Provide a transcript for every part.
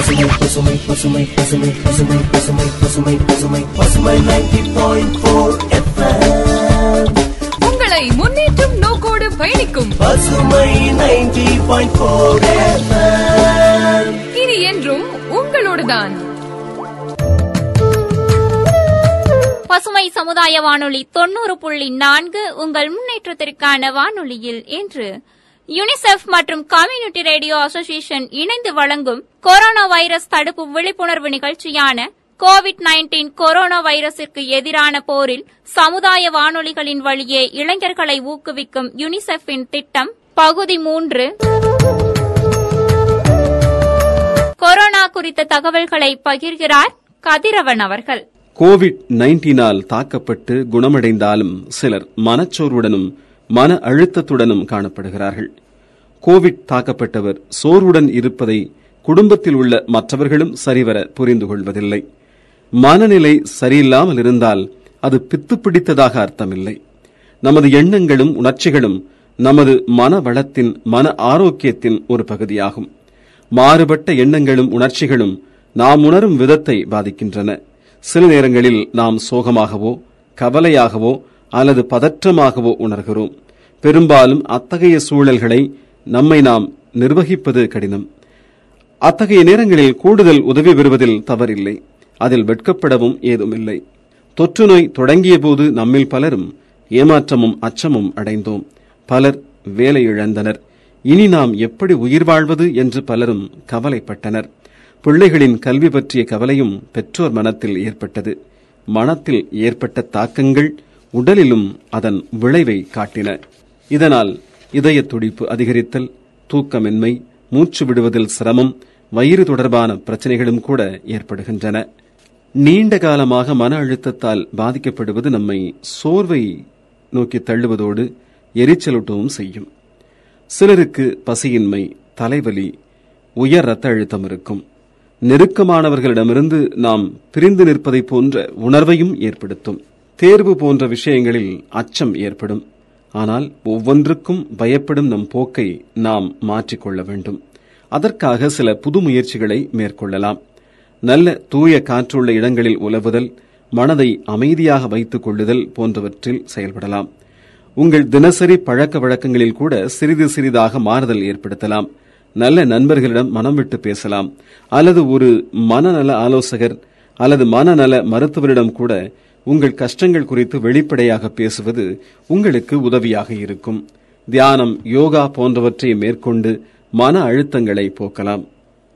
பசுமை பசுமை பசுமை பசுமை பசுமை பசுமை பசுமை பசுமை பசுமை நைன்டி பாயிண்ட் போர் உங்களை முன்னேற்றும் நோக்கோடு பயணிக்கும். பசுமை நைன்டி பாயிண்ட் போர் இனி என்றும் உங்களோடுதான். பசுமை சமுதாய வானொலி தொண்ணூறு புள்ளி நான்கு உங்கள் முன்னேற்றத்திற்கான வானொலியில் இன்று யுனிசெஃப் மற்றும் கம்யூனிட்டி ரேடியோ அசோசியேஷன் இணைந்து வழங்கும் கொரோனா வைரஸ் தடுப்பு விழிப்புணர்வு நிகழ்ச்சியான கோவிட் நைன்டீன் கொரோனா வைரஸிற்கு எதிரான போரில் சமுதாய வானொலிகளின் வழியே இளைஞர்களை ஊக்குவிக்கும் யுனிசெஃபின் திட்டம் பகுதி மூன்று. கொரோனா குறித்த தகவல்களை பகிர்கிறார் கதிரவன் அவர்கள். கோவிட் நைன்டீனால் தாக்கப்பட்டு குணமடைந்தாலும் சிலர் மனச்சோர்வுடனும் மன அழுத்தத்துடனும் காணப்படுகிறார்கள். கோவிட் தாக்கப்பட்டவர் சோர்வுடன் இருப்பதை குடும்பத்தில் உள்ள மற்றவர்களும் சரிவர புரிந்து கொள்வதில்லை. மனநிலை சரியில்லாமல் இருந்தால் அது பித்து பிடித்ததாக அர்த்தமில்லை. நமது எண்ணங்களும் உணர்ச்சிகளும் நமது மன வளத்தின் மன ஆரோக்கியத்தின் ஒரு பகுதியாகும். மாறுபட்ட எண்ணங்களும் உணர்ச்சிகளும் நாம் உணரும் விதத்தை பாதிக்கின்றன. சில நேரங்களில் நாம் சோகமாகவோ கவலையாகவோ அல்லது பதற்றமாகவோ உணர்கிறோம். பெரும்பாலும் அத்தகைய சூழல்களை நம்மை நாம் நிர்வகிப்பது கடினம். அத்தகைய நேரங்களில் கூடுதல் உதவி பெறுவதில் தவறில்லை. அதில் வெட்கப்படவும் ஏதுமில்லை. தொற்று நோய் தொடங்கியபோது நம்மில் பலரும் ஏமாற்றமும் அச்சமும் அடைந்தோம். பலர் வேலை இழந்தனர் இனி நாம் எப்படி உயிர் வாழ்வது என்று பலரும் கவலைப்பட்டனர். பிள்ளைகளின் கல்வி பற்றிய கவலையும் பெற்றோர் மனத்தில் ஏற்பட்டது. மனத்தில் ஏற்பட்ட தாக்கங்கள் உடலிலும் அதன் விளைவை காட்டின. இதனால் இதய துடிப்பு அதிகரித்தல் தூக்கமின்மை மூச்சு விடுவதில் சிரமம் வயிறு தொடர்பான பிரச்சனைகளும் கூட ஏற்படுகின்றன. நீண்ட காலமாக மன அழுத்தத்தால் பாதிக்கப்படுவது நம்மை சோர்வை நோக்கி தள்ளுவதோடு எரிச்சலூட்டவும் செய்யும். சிலருக்கு பசியின்மை தலைவலி உயர் ரத்த அழுத்தம் இருக்கும். நெருக்கமானவர்களிடமிருந்து நாம் பிரிந்து நிற்பதை போன்ற உணர்வையும் ஏற்படுத்தும். தேர்வு போன்ற விஷயங்களில் அச்சம் ஏற்படும். ஆனால் ஒவ்வொன்றுக்கும் பயப்படும் நம் போக்கை நாம் மாற்றிக்கொள்ள வேண்டும். அதற்காக சில புது முயற்சிகளை மேற்கொள்ளலாம். நல்ல தூய காற்றுள்ள இடங்களில் உலவுதல் மனதை அமைதியாக வைத்துக் கொள்ளுதல் போன்றவற்றில் செயல்படலாம். உங்கள் தினசரி பழக்க வழக்கங்களில் கூட சிறிது சிறிதாக மாறுதல் ஏற்படுத்தலாம். நல்ல நண்பர்களிடம் மனம் விட்டு பேசலாம். அல்லது ஒரு மனநல ஆலோசகர் அல்லது மனநல மருத்துவரிடம் கூட உங்கள் கஷ்டங்கள் குறித்து வெளிப்படையாக பேசுவது உங்களுக்கு உதவியாக இருக்கும். தியானம் யோகா போன்றவற்றை மேற்கொண்டு மன அழுத்தங்களை போக்கலாம்.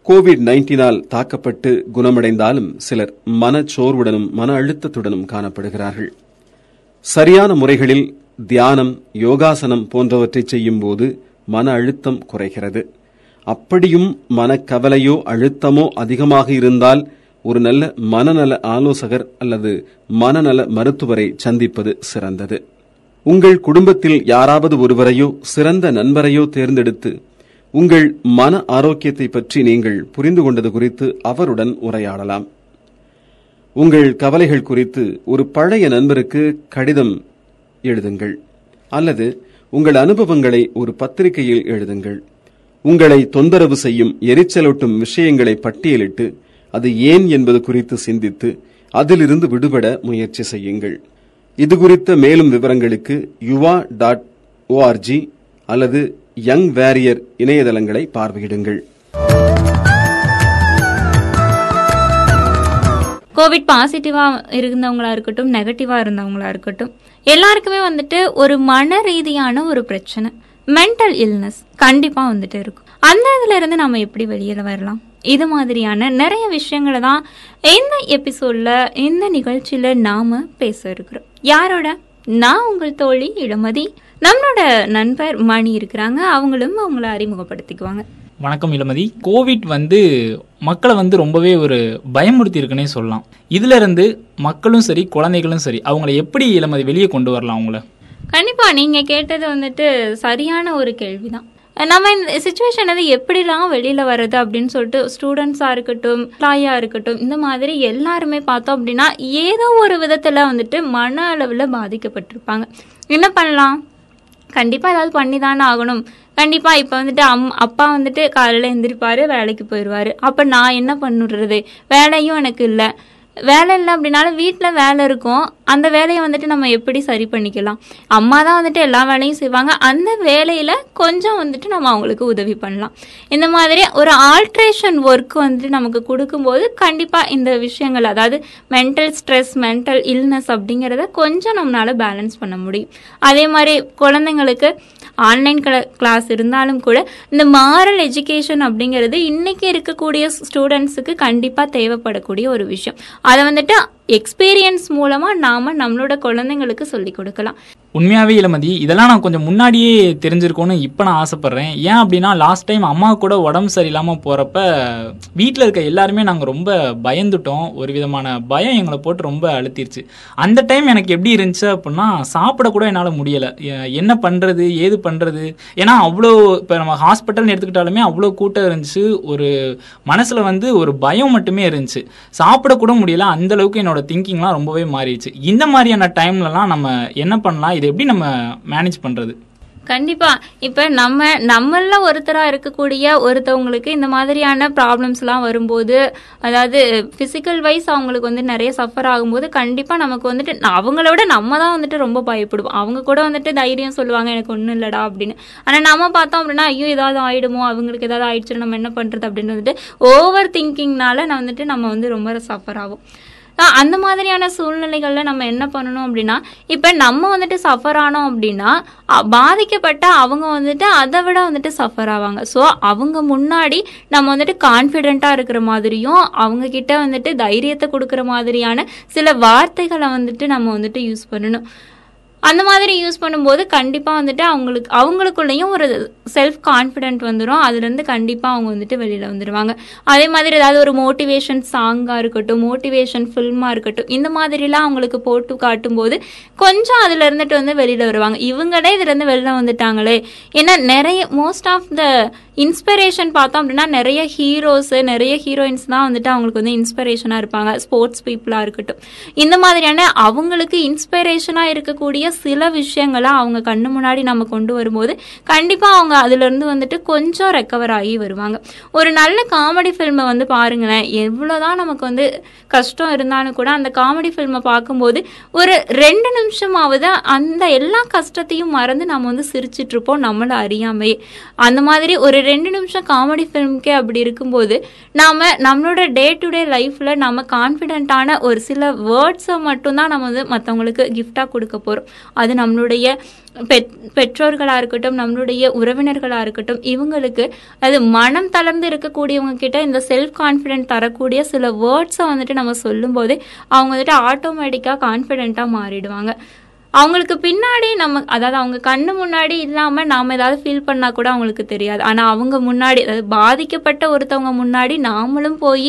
கோவிட் நைன்டீனால் தாக்கப்பட்டு குணமடைந்தாலும் சிலர் மனச்சோர்வுடனும் மன அழுத்தத்துடனும் காணப்படுகிறார்கள். சரியான முறைகளில் தியானம் யோகாசனம் போன்றவற்றை செய்யும்போது மன அழுத்தம் குறைகிறது. அப்படியும் மனக்கவலையோ அழுத்தமோ அதிகமாக இருந்தால் ஒரு நல்ல மனநல ஆலோசகர் அல்லது மனநல மருத்துவரை சந்திப்பது சிறந்தது. உங்கள் குடும்பத்தில் யாராவது ஒருவரையோ சிறந்த நண்பரையோ தேர்ந்தெடுத்து உங்கள் மன ஆரோக்கியத்தை பற்றி நீங்கள் புரிந்து கொண்டது குறித்து அவருடன் உரையாடலாம். உங்கள் கவலைகள் குறித்து ஒரு பழைய நண்பருக்கு கடிதம் எழுதுங்கள். அல்லது உங்கள் அனுபவங்களை ஒரு பத்திரிகையில் எழுதுங்கள். உங்களை தொந்தரவு செய்யும் எரிச்சலூட்டும் விஷயங்களை பட்டியலிட்டு அது ஏன் என்பது குறித்து சிந்தித்து அதிலிருந்து விடுபட முயற்சி செய்யுங்கள். இது குறித்த மேலும் விவரங்களுக்கு Yuva dot O R G அல்லது யங் வேரியர் இணையதளங்களை பார்வையிடுங்கள். கோவிட் பாசிட்டிவா இருந்தவங்களா இருக்கட்டும் நெகட்டிவா இருந்தவங்களா இருக்கட்டும் எல்லாருக்குமே வந்துட்டு ஒரு மன ரீதியான ஒரு பிரச்சனை. மென்டல் இல்னஸ் கண்டிப்பா வந்துட்டு இருக்கும். அந்த இதுல இருந்து நம்ம எப்படி வெளியில வரலாம்? இது மாதிரியான நிறைய விஷயங்களை தான் இந்த எபிசோட்ல இந்த நிகழ்ச்சியில நாம பேச இருக்கிறோம். யாரோட? நான் உங்கள் தோழி இளமதி. நம்மளோட நண்பர் மணி இருக்கிறாங்க. அவங்களும் அவங்கள அறிமுகப்படுத்திக்குவாங்க. வணக்கம் இளமதி. கோவிட் வந்து மக்களை வந்து ரொம்பவே ஒரு பயமுறுத்தி இருக்குன்னே சொல்லலாம். இதுல இருந்து மக்களும் சரி குழந்தைகளும் சரி அவங்கள எப்படி இளமதி வெளியே கொண்டு வரலாம் அவங்கள? கண்டிப்பா நீங்க கேட்டது வந்துட்டு சரியான ஒரு கேள்விதான். நம்ம இந்த சுச்சுவேஷன் வந்து எப்படிலாம் வெளியில் வர்றது அப்படின்னு சொல்லிட்டு ஸ்டூடெண்ட்ஸாக இருக்கட்டும் எம்ப்ளாயாக இருக்கட்டும் இந்த மாதிரி எல்லாருமே பார்த்தோம் அப்படின்னா ஏதோ ஒரு விதத்தில் வந்துட்டு மன அளவில் பாதிக்கப்பட்டிருப்பாங்க. என்ன பண்ணலாம்? கண்டிப்பாக ஏதாவது பண்ணி தானே ஆகணும். கண்டிப்பாக இப்போ வந்துட்டு அம் அப்பா வந்துட்டு காலையில் எழுந்திரிப்பார் வேலைக்கு போயிடுவாரு அப்போ நான் என்ன பண்ணுறது? வேலையும் எனக்கு இல்லை. வேலை இல்லை அப்படின்னாலும் வீட்டில் வேலை இருக்கும். அந்த வேலையை வந்துட்டு நம்ம எப்படி சரி பண்ணிக்கலாம்? அம்மா தான் வந்துட்டு எல்லா வேலையும் செய்வாங்க. அந்த வேலையில் கொஞ்சம் வந்துட்டு நம்ம அவங்களுக்கு உதவி பண்ணலாம். இந்த மாதிரி ஒரு ஆல்ட்ரேஷன் ஒர்க் வந்துட்டு நமக்கு கொடுக்கும்போது கண்டிப்பாக இந்த விஷயங்கள் அதாவது மென்டல் ஸ்ட்ரெஸ் மென்டல் இல்னஸ் அப்படிங்கிறத கொஞ்சம் நம்மளால பேலன்ஸ் பண்ண முடியும். அதே மாதிரி குழந்தைங்களுக்கு ஆன்லைன் கிளாஸ் இருந்தாலும் கூட இந்த மாரல் எஜுகேஷன் அப்படிங்கிறது இன்றைக்கி இருக்கக்கூடிய ஸ்டூடெண்ட்ஸுக்கு கண்டிப்பாக தேவைப்படக்கூடிய ஒரு விஷயம். அதை வந்துட்டு எக்ஸ்பீரியன்ஸ் மூலமா நாம நம்மளோட குழந்தைங்களுக்கு சொல்லி கொடுக்கலாம். உண்மையாவே இளமதி இதெல்லாம் நான் கொஞ்சம் முன்னாடியே தெரிஞ்சிருக்கோன்னு இப்போ நான் ஆசைப்படுறேன். ஏன் அப்படின்னா லாஸ்ட் டைம் அம்மா கூட உடம்பு சரியில்லாம போறப்ப வீட்டில் இருக்க எல்லாருமே நாங்கள் ரொம்ப பயந்துட்டோம். ஒரு விதமான பயம் எங்களை போட்டு ரொம்ப அழுத்திருச்சு. அந்த டைம் எனக்கு எப்படி இருந்துச்சு அப்படின்னா சாப்பிட கூட என்னால் முடியலை. என்ன பண்றது ஏது பண்றது? ஏன்னா அவ்வளோ இப்போ நம்ம ஹாஸ்பிட்டல்னு எடுத்துக்கிட்டாலுமே அவ்வளோ கூட்டம் இருந்துச்சு. ஒரு மனசுல வந்து ஒரு பயம் மட்டுமே இருந்துச்சு. சாப்பிட கூட முடியல. அந்த அளவுக்கு என்னோட திங்கிங்லாம் ரொம்பவே மாறிடுச்சு. இந்த மாதிரியான டைம்லலாம் நம்ம என்ன பண்ணலாம்? இதை எப்படி நம்ம மேனேஜ் பண்ணுறது கண்டிப்பா. இப்ப நம்ம நம்மள ஒருத்தரா இருக்கக்கூடிய ஒருத்தவங்களுக்கு இந்த மாதிரியான ப்ராப்ளம்ஸ் எல்லாம் வரும்போது அதாவது பிசிக்கல் வைஸ் அவங்களுக்கு வந்து நிறைய சஃபர் ஆகும்போது கண்டிப்பா நமக்கு வந்துட்டு அவங்கள விட நம்ம தான் வந்துட்டு ரொம்ப பயப்படுவோம். அவங்க கூட வந்துட்டு தைரியம் சொல்லுவாங்க எனக்கு ஒன்றும் இல்லடா அப்படின்னு. ஆனா நம்ம பார்த்தோம் அப்படின்னா ஐயோ ஏதாவது ஆயிடுமோ? அவங்களுக்கு ஏதாவது ஆயிடுச்சு நம்ம என்ன பண்றது? அப்படின்னு வந்துட்டு ஓவர் திங்கிங்னால நான் வந்துட்டு நம்ம வந்து ரொம்ப சஃபர் ஆகும் அந்த மாதிரியான சூழ்நிலைகள்ல நம்ம என்ன பண்ணணும் அப்படின்னா இப்ப நம்ம வந்துட்டு சஃபர் ஆனோம் அப்படின்னா பாதிக்கப்பட்ட அவங்க வந்துட்டு அதை விட வந்துட்டு சஃபர் ஆவாங்க. ஸோ அவங்க முன்னாடி நம்ம வந்துட்டு கான்ஃபிடென்ட்டா இருக்கிற மாதிரியும் அவங்க கிட்ட வந்துட்டு தைரியத்தை கொடுக்குற மாதிரியான சில வார்த்தைகளை வந்துட்டு நம்ம வந்துட்டு யூஸ் பண்ணணும். அந்த மாதிரி யூஸ் பண்ணும்போது கண்டிப்பாக வந்துட்டு அவங்களுக்கு அவங்களுக்குள்ளேயும் ஒரு செல்ஃப் கான்ஃபிடென்ட் வந்துடும் அதுலேருந்து கண்டிப்பாக அவங்க வந்துட்டு வெளியில் வந்துடுவாங்க அதே மாதிரி ஏதாவது ஒரு மோட்டிவேஷன் சாங்காக இருக்கட்டும் மோட்டிவேஷன் ஃபில்மாக இருக்கட்டும் இந்த மாதிரிலாம் அவங்களுக்கு போட்டு காட்டும்போது கொஞ்சம் அதில் இருந்துட்டு வந்து வெளியில் வருவாங்க. இவங்களே இதுலேருந்து வெளில வந்துட்டாங்களே. ஏன்னா நிறைய மோஸ்ட் ஆஃப் த இன்ஸ்பிரேஷன் பார்த்தோம் அப்படின்னா நிறைய ஹீரோஸ் நிறைய ஹீரோயின்ஸ் தான் வந்துட்டு அவங்களுக்கு வந்து இன்ஸ்பிரேஷனாக இருப்பாங்க. ஸ்போர்ட்ஸ் பீப்புளாக இருக்கட்டும். இந்த மாதிரியான அவங்களுக்கு இன்ஸ்பிரேஷனாக இருக்கக்கூடிய சில விஷயங்களை அவங்க கண்ணு முன்னாடி நம்ம கொண்டு வரும்போது கண்டிப்பாக அவங்க அதுலேருந்து வந்துட்டு கொஞ்சம் ரெக்கவர் ஆகி வருவாங்க. ஒரு நல்ல காமெடி ஃபில்மை வந்து பாருங்களேன். எவ்வளோதான் நமக்கு வந்து கஷ்டம் இருந்தாலும் கூட அந்த காமெடி ஃபில்மை பார்க்கும்போது ஒரு ரெண்டு நிமிஷமாவது அந்த எல்லா கஷ்டத்தையும் மறந்து நம்ம வந்து சிரிச்சிட்ருப்போம் இருப்போம் அறியாமையே. அந்த மாதிரி ஒரு ரெண்டு நிமிஷம் காமெடி ஃபிலிம்க்கே அப்படி இருக்கும்போது நாம் நம்மளோட டே டு டே லைஃப்பில் நம்ம கான்ஃபிடென்ட்டான ஒரு சில வேர்ட்ஸை மட்டும்தான் நம்ம வந்து மற்றவங்களுக்கு கிஃப்டாக கொடுக்க போகிறோம் அது நம்மளுடைய பெற் பெற்றோர்களாக இருக்கட்டும் நம்மளுடைய உறவினர்களாக இருக்கட்டும் இவங்களுக்கு அது மனம் தளர்ந்து இருக்கக்கூடியவங்க கிட்ட இந்த செல்ஃப் கான்ஃபிடென்ட் தரக்கூடிய சில வேர்ட்ஸை வந்துட்டு நம்ம சொல்லும்போது அவங்க வந்துட்டு ஆட்டோமேட்டிக்காக கான்ஃபிடென்ட்டாக மாறிடுவாங்க. அவங்களுக்கு பின்னாடி நம்ம அதாவது அவங்க கண்ணு முன்னாடி இல்லாம நாம ஏதாவது ஃபீல் பண்ணா கூட அவங்களுக்கு தெரியாது. ஆனா அவங்க முன்னாடி அதாவது பாதிக்கப்பட்ட ஒருத்தவங்க முன்னாடி நாமளும் போய்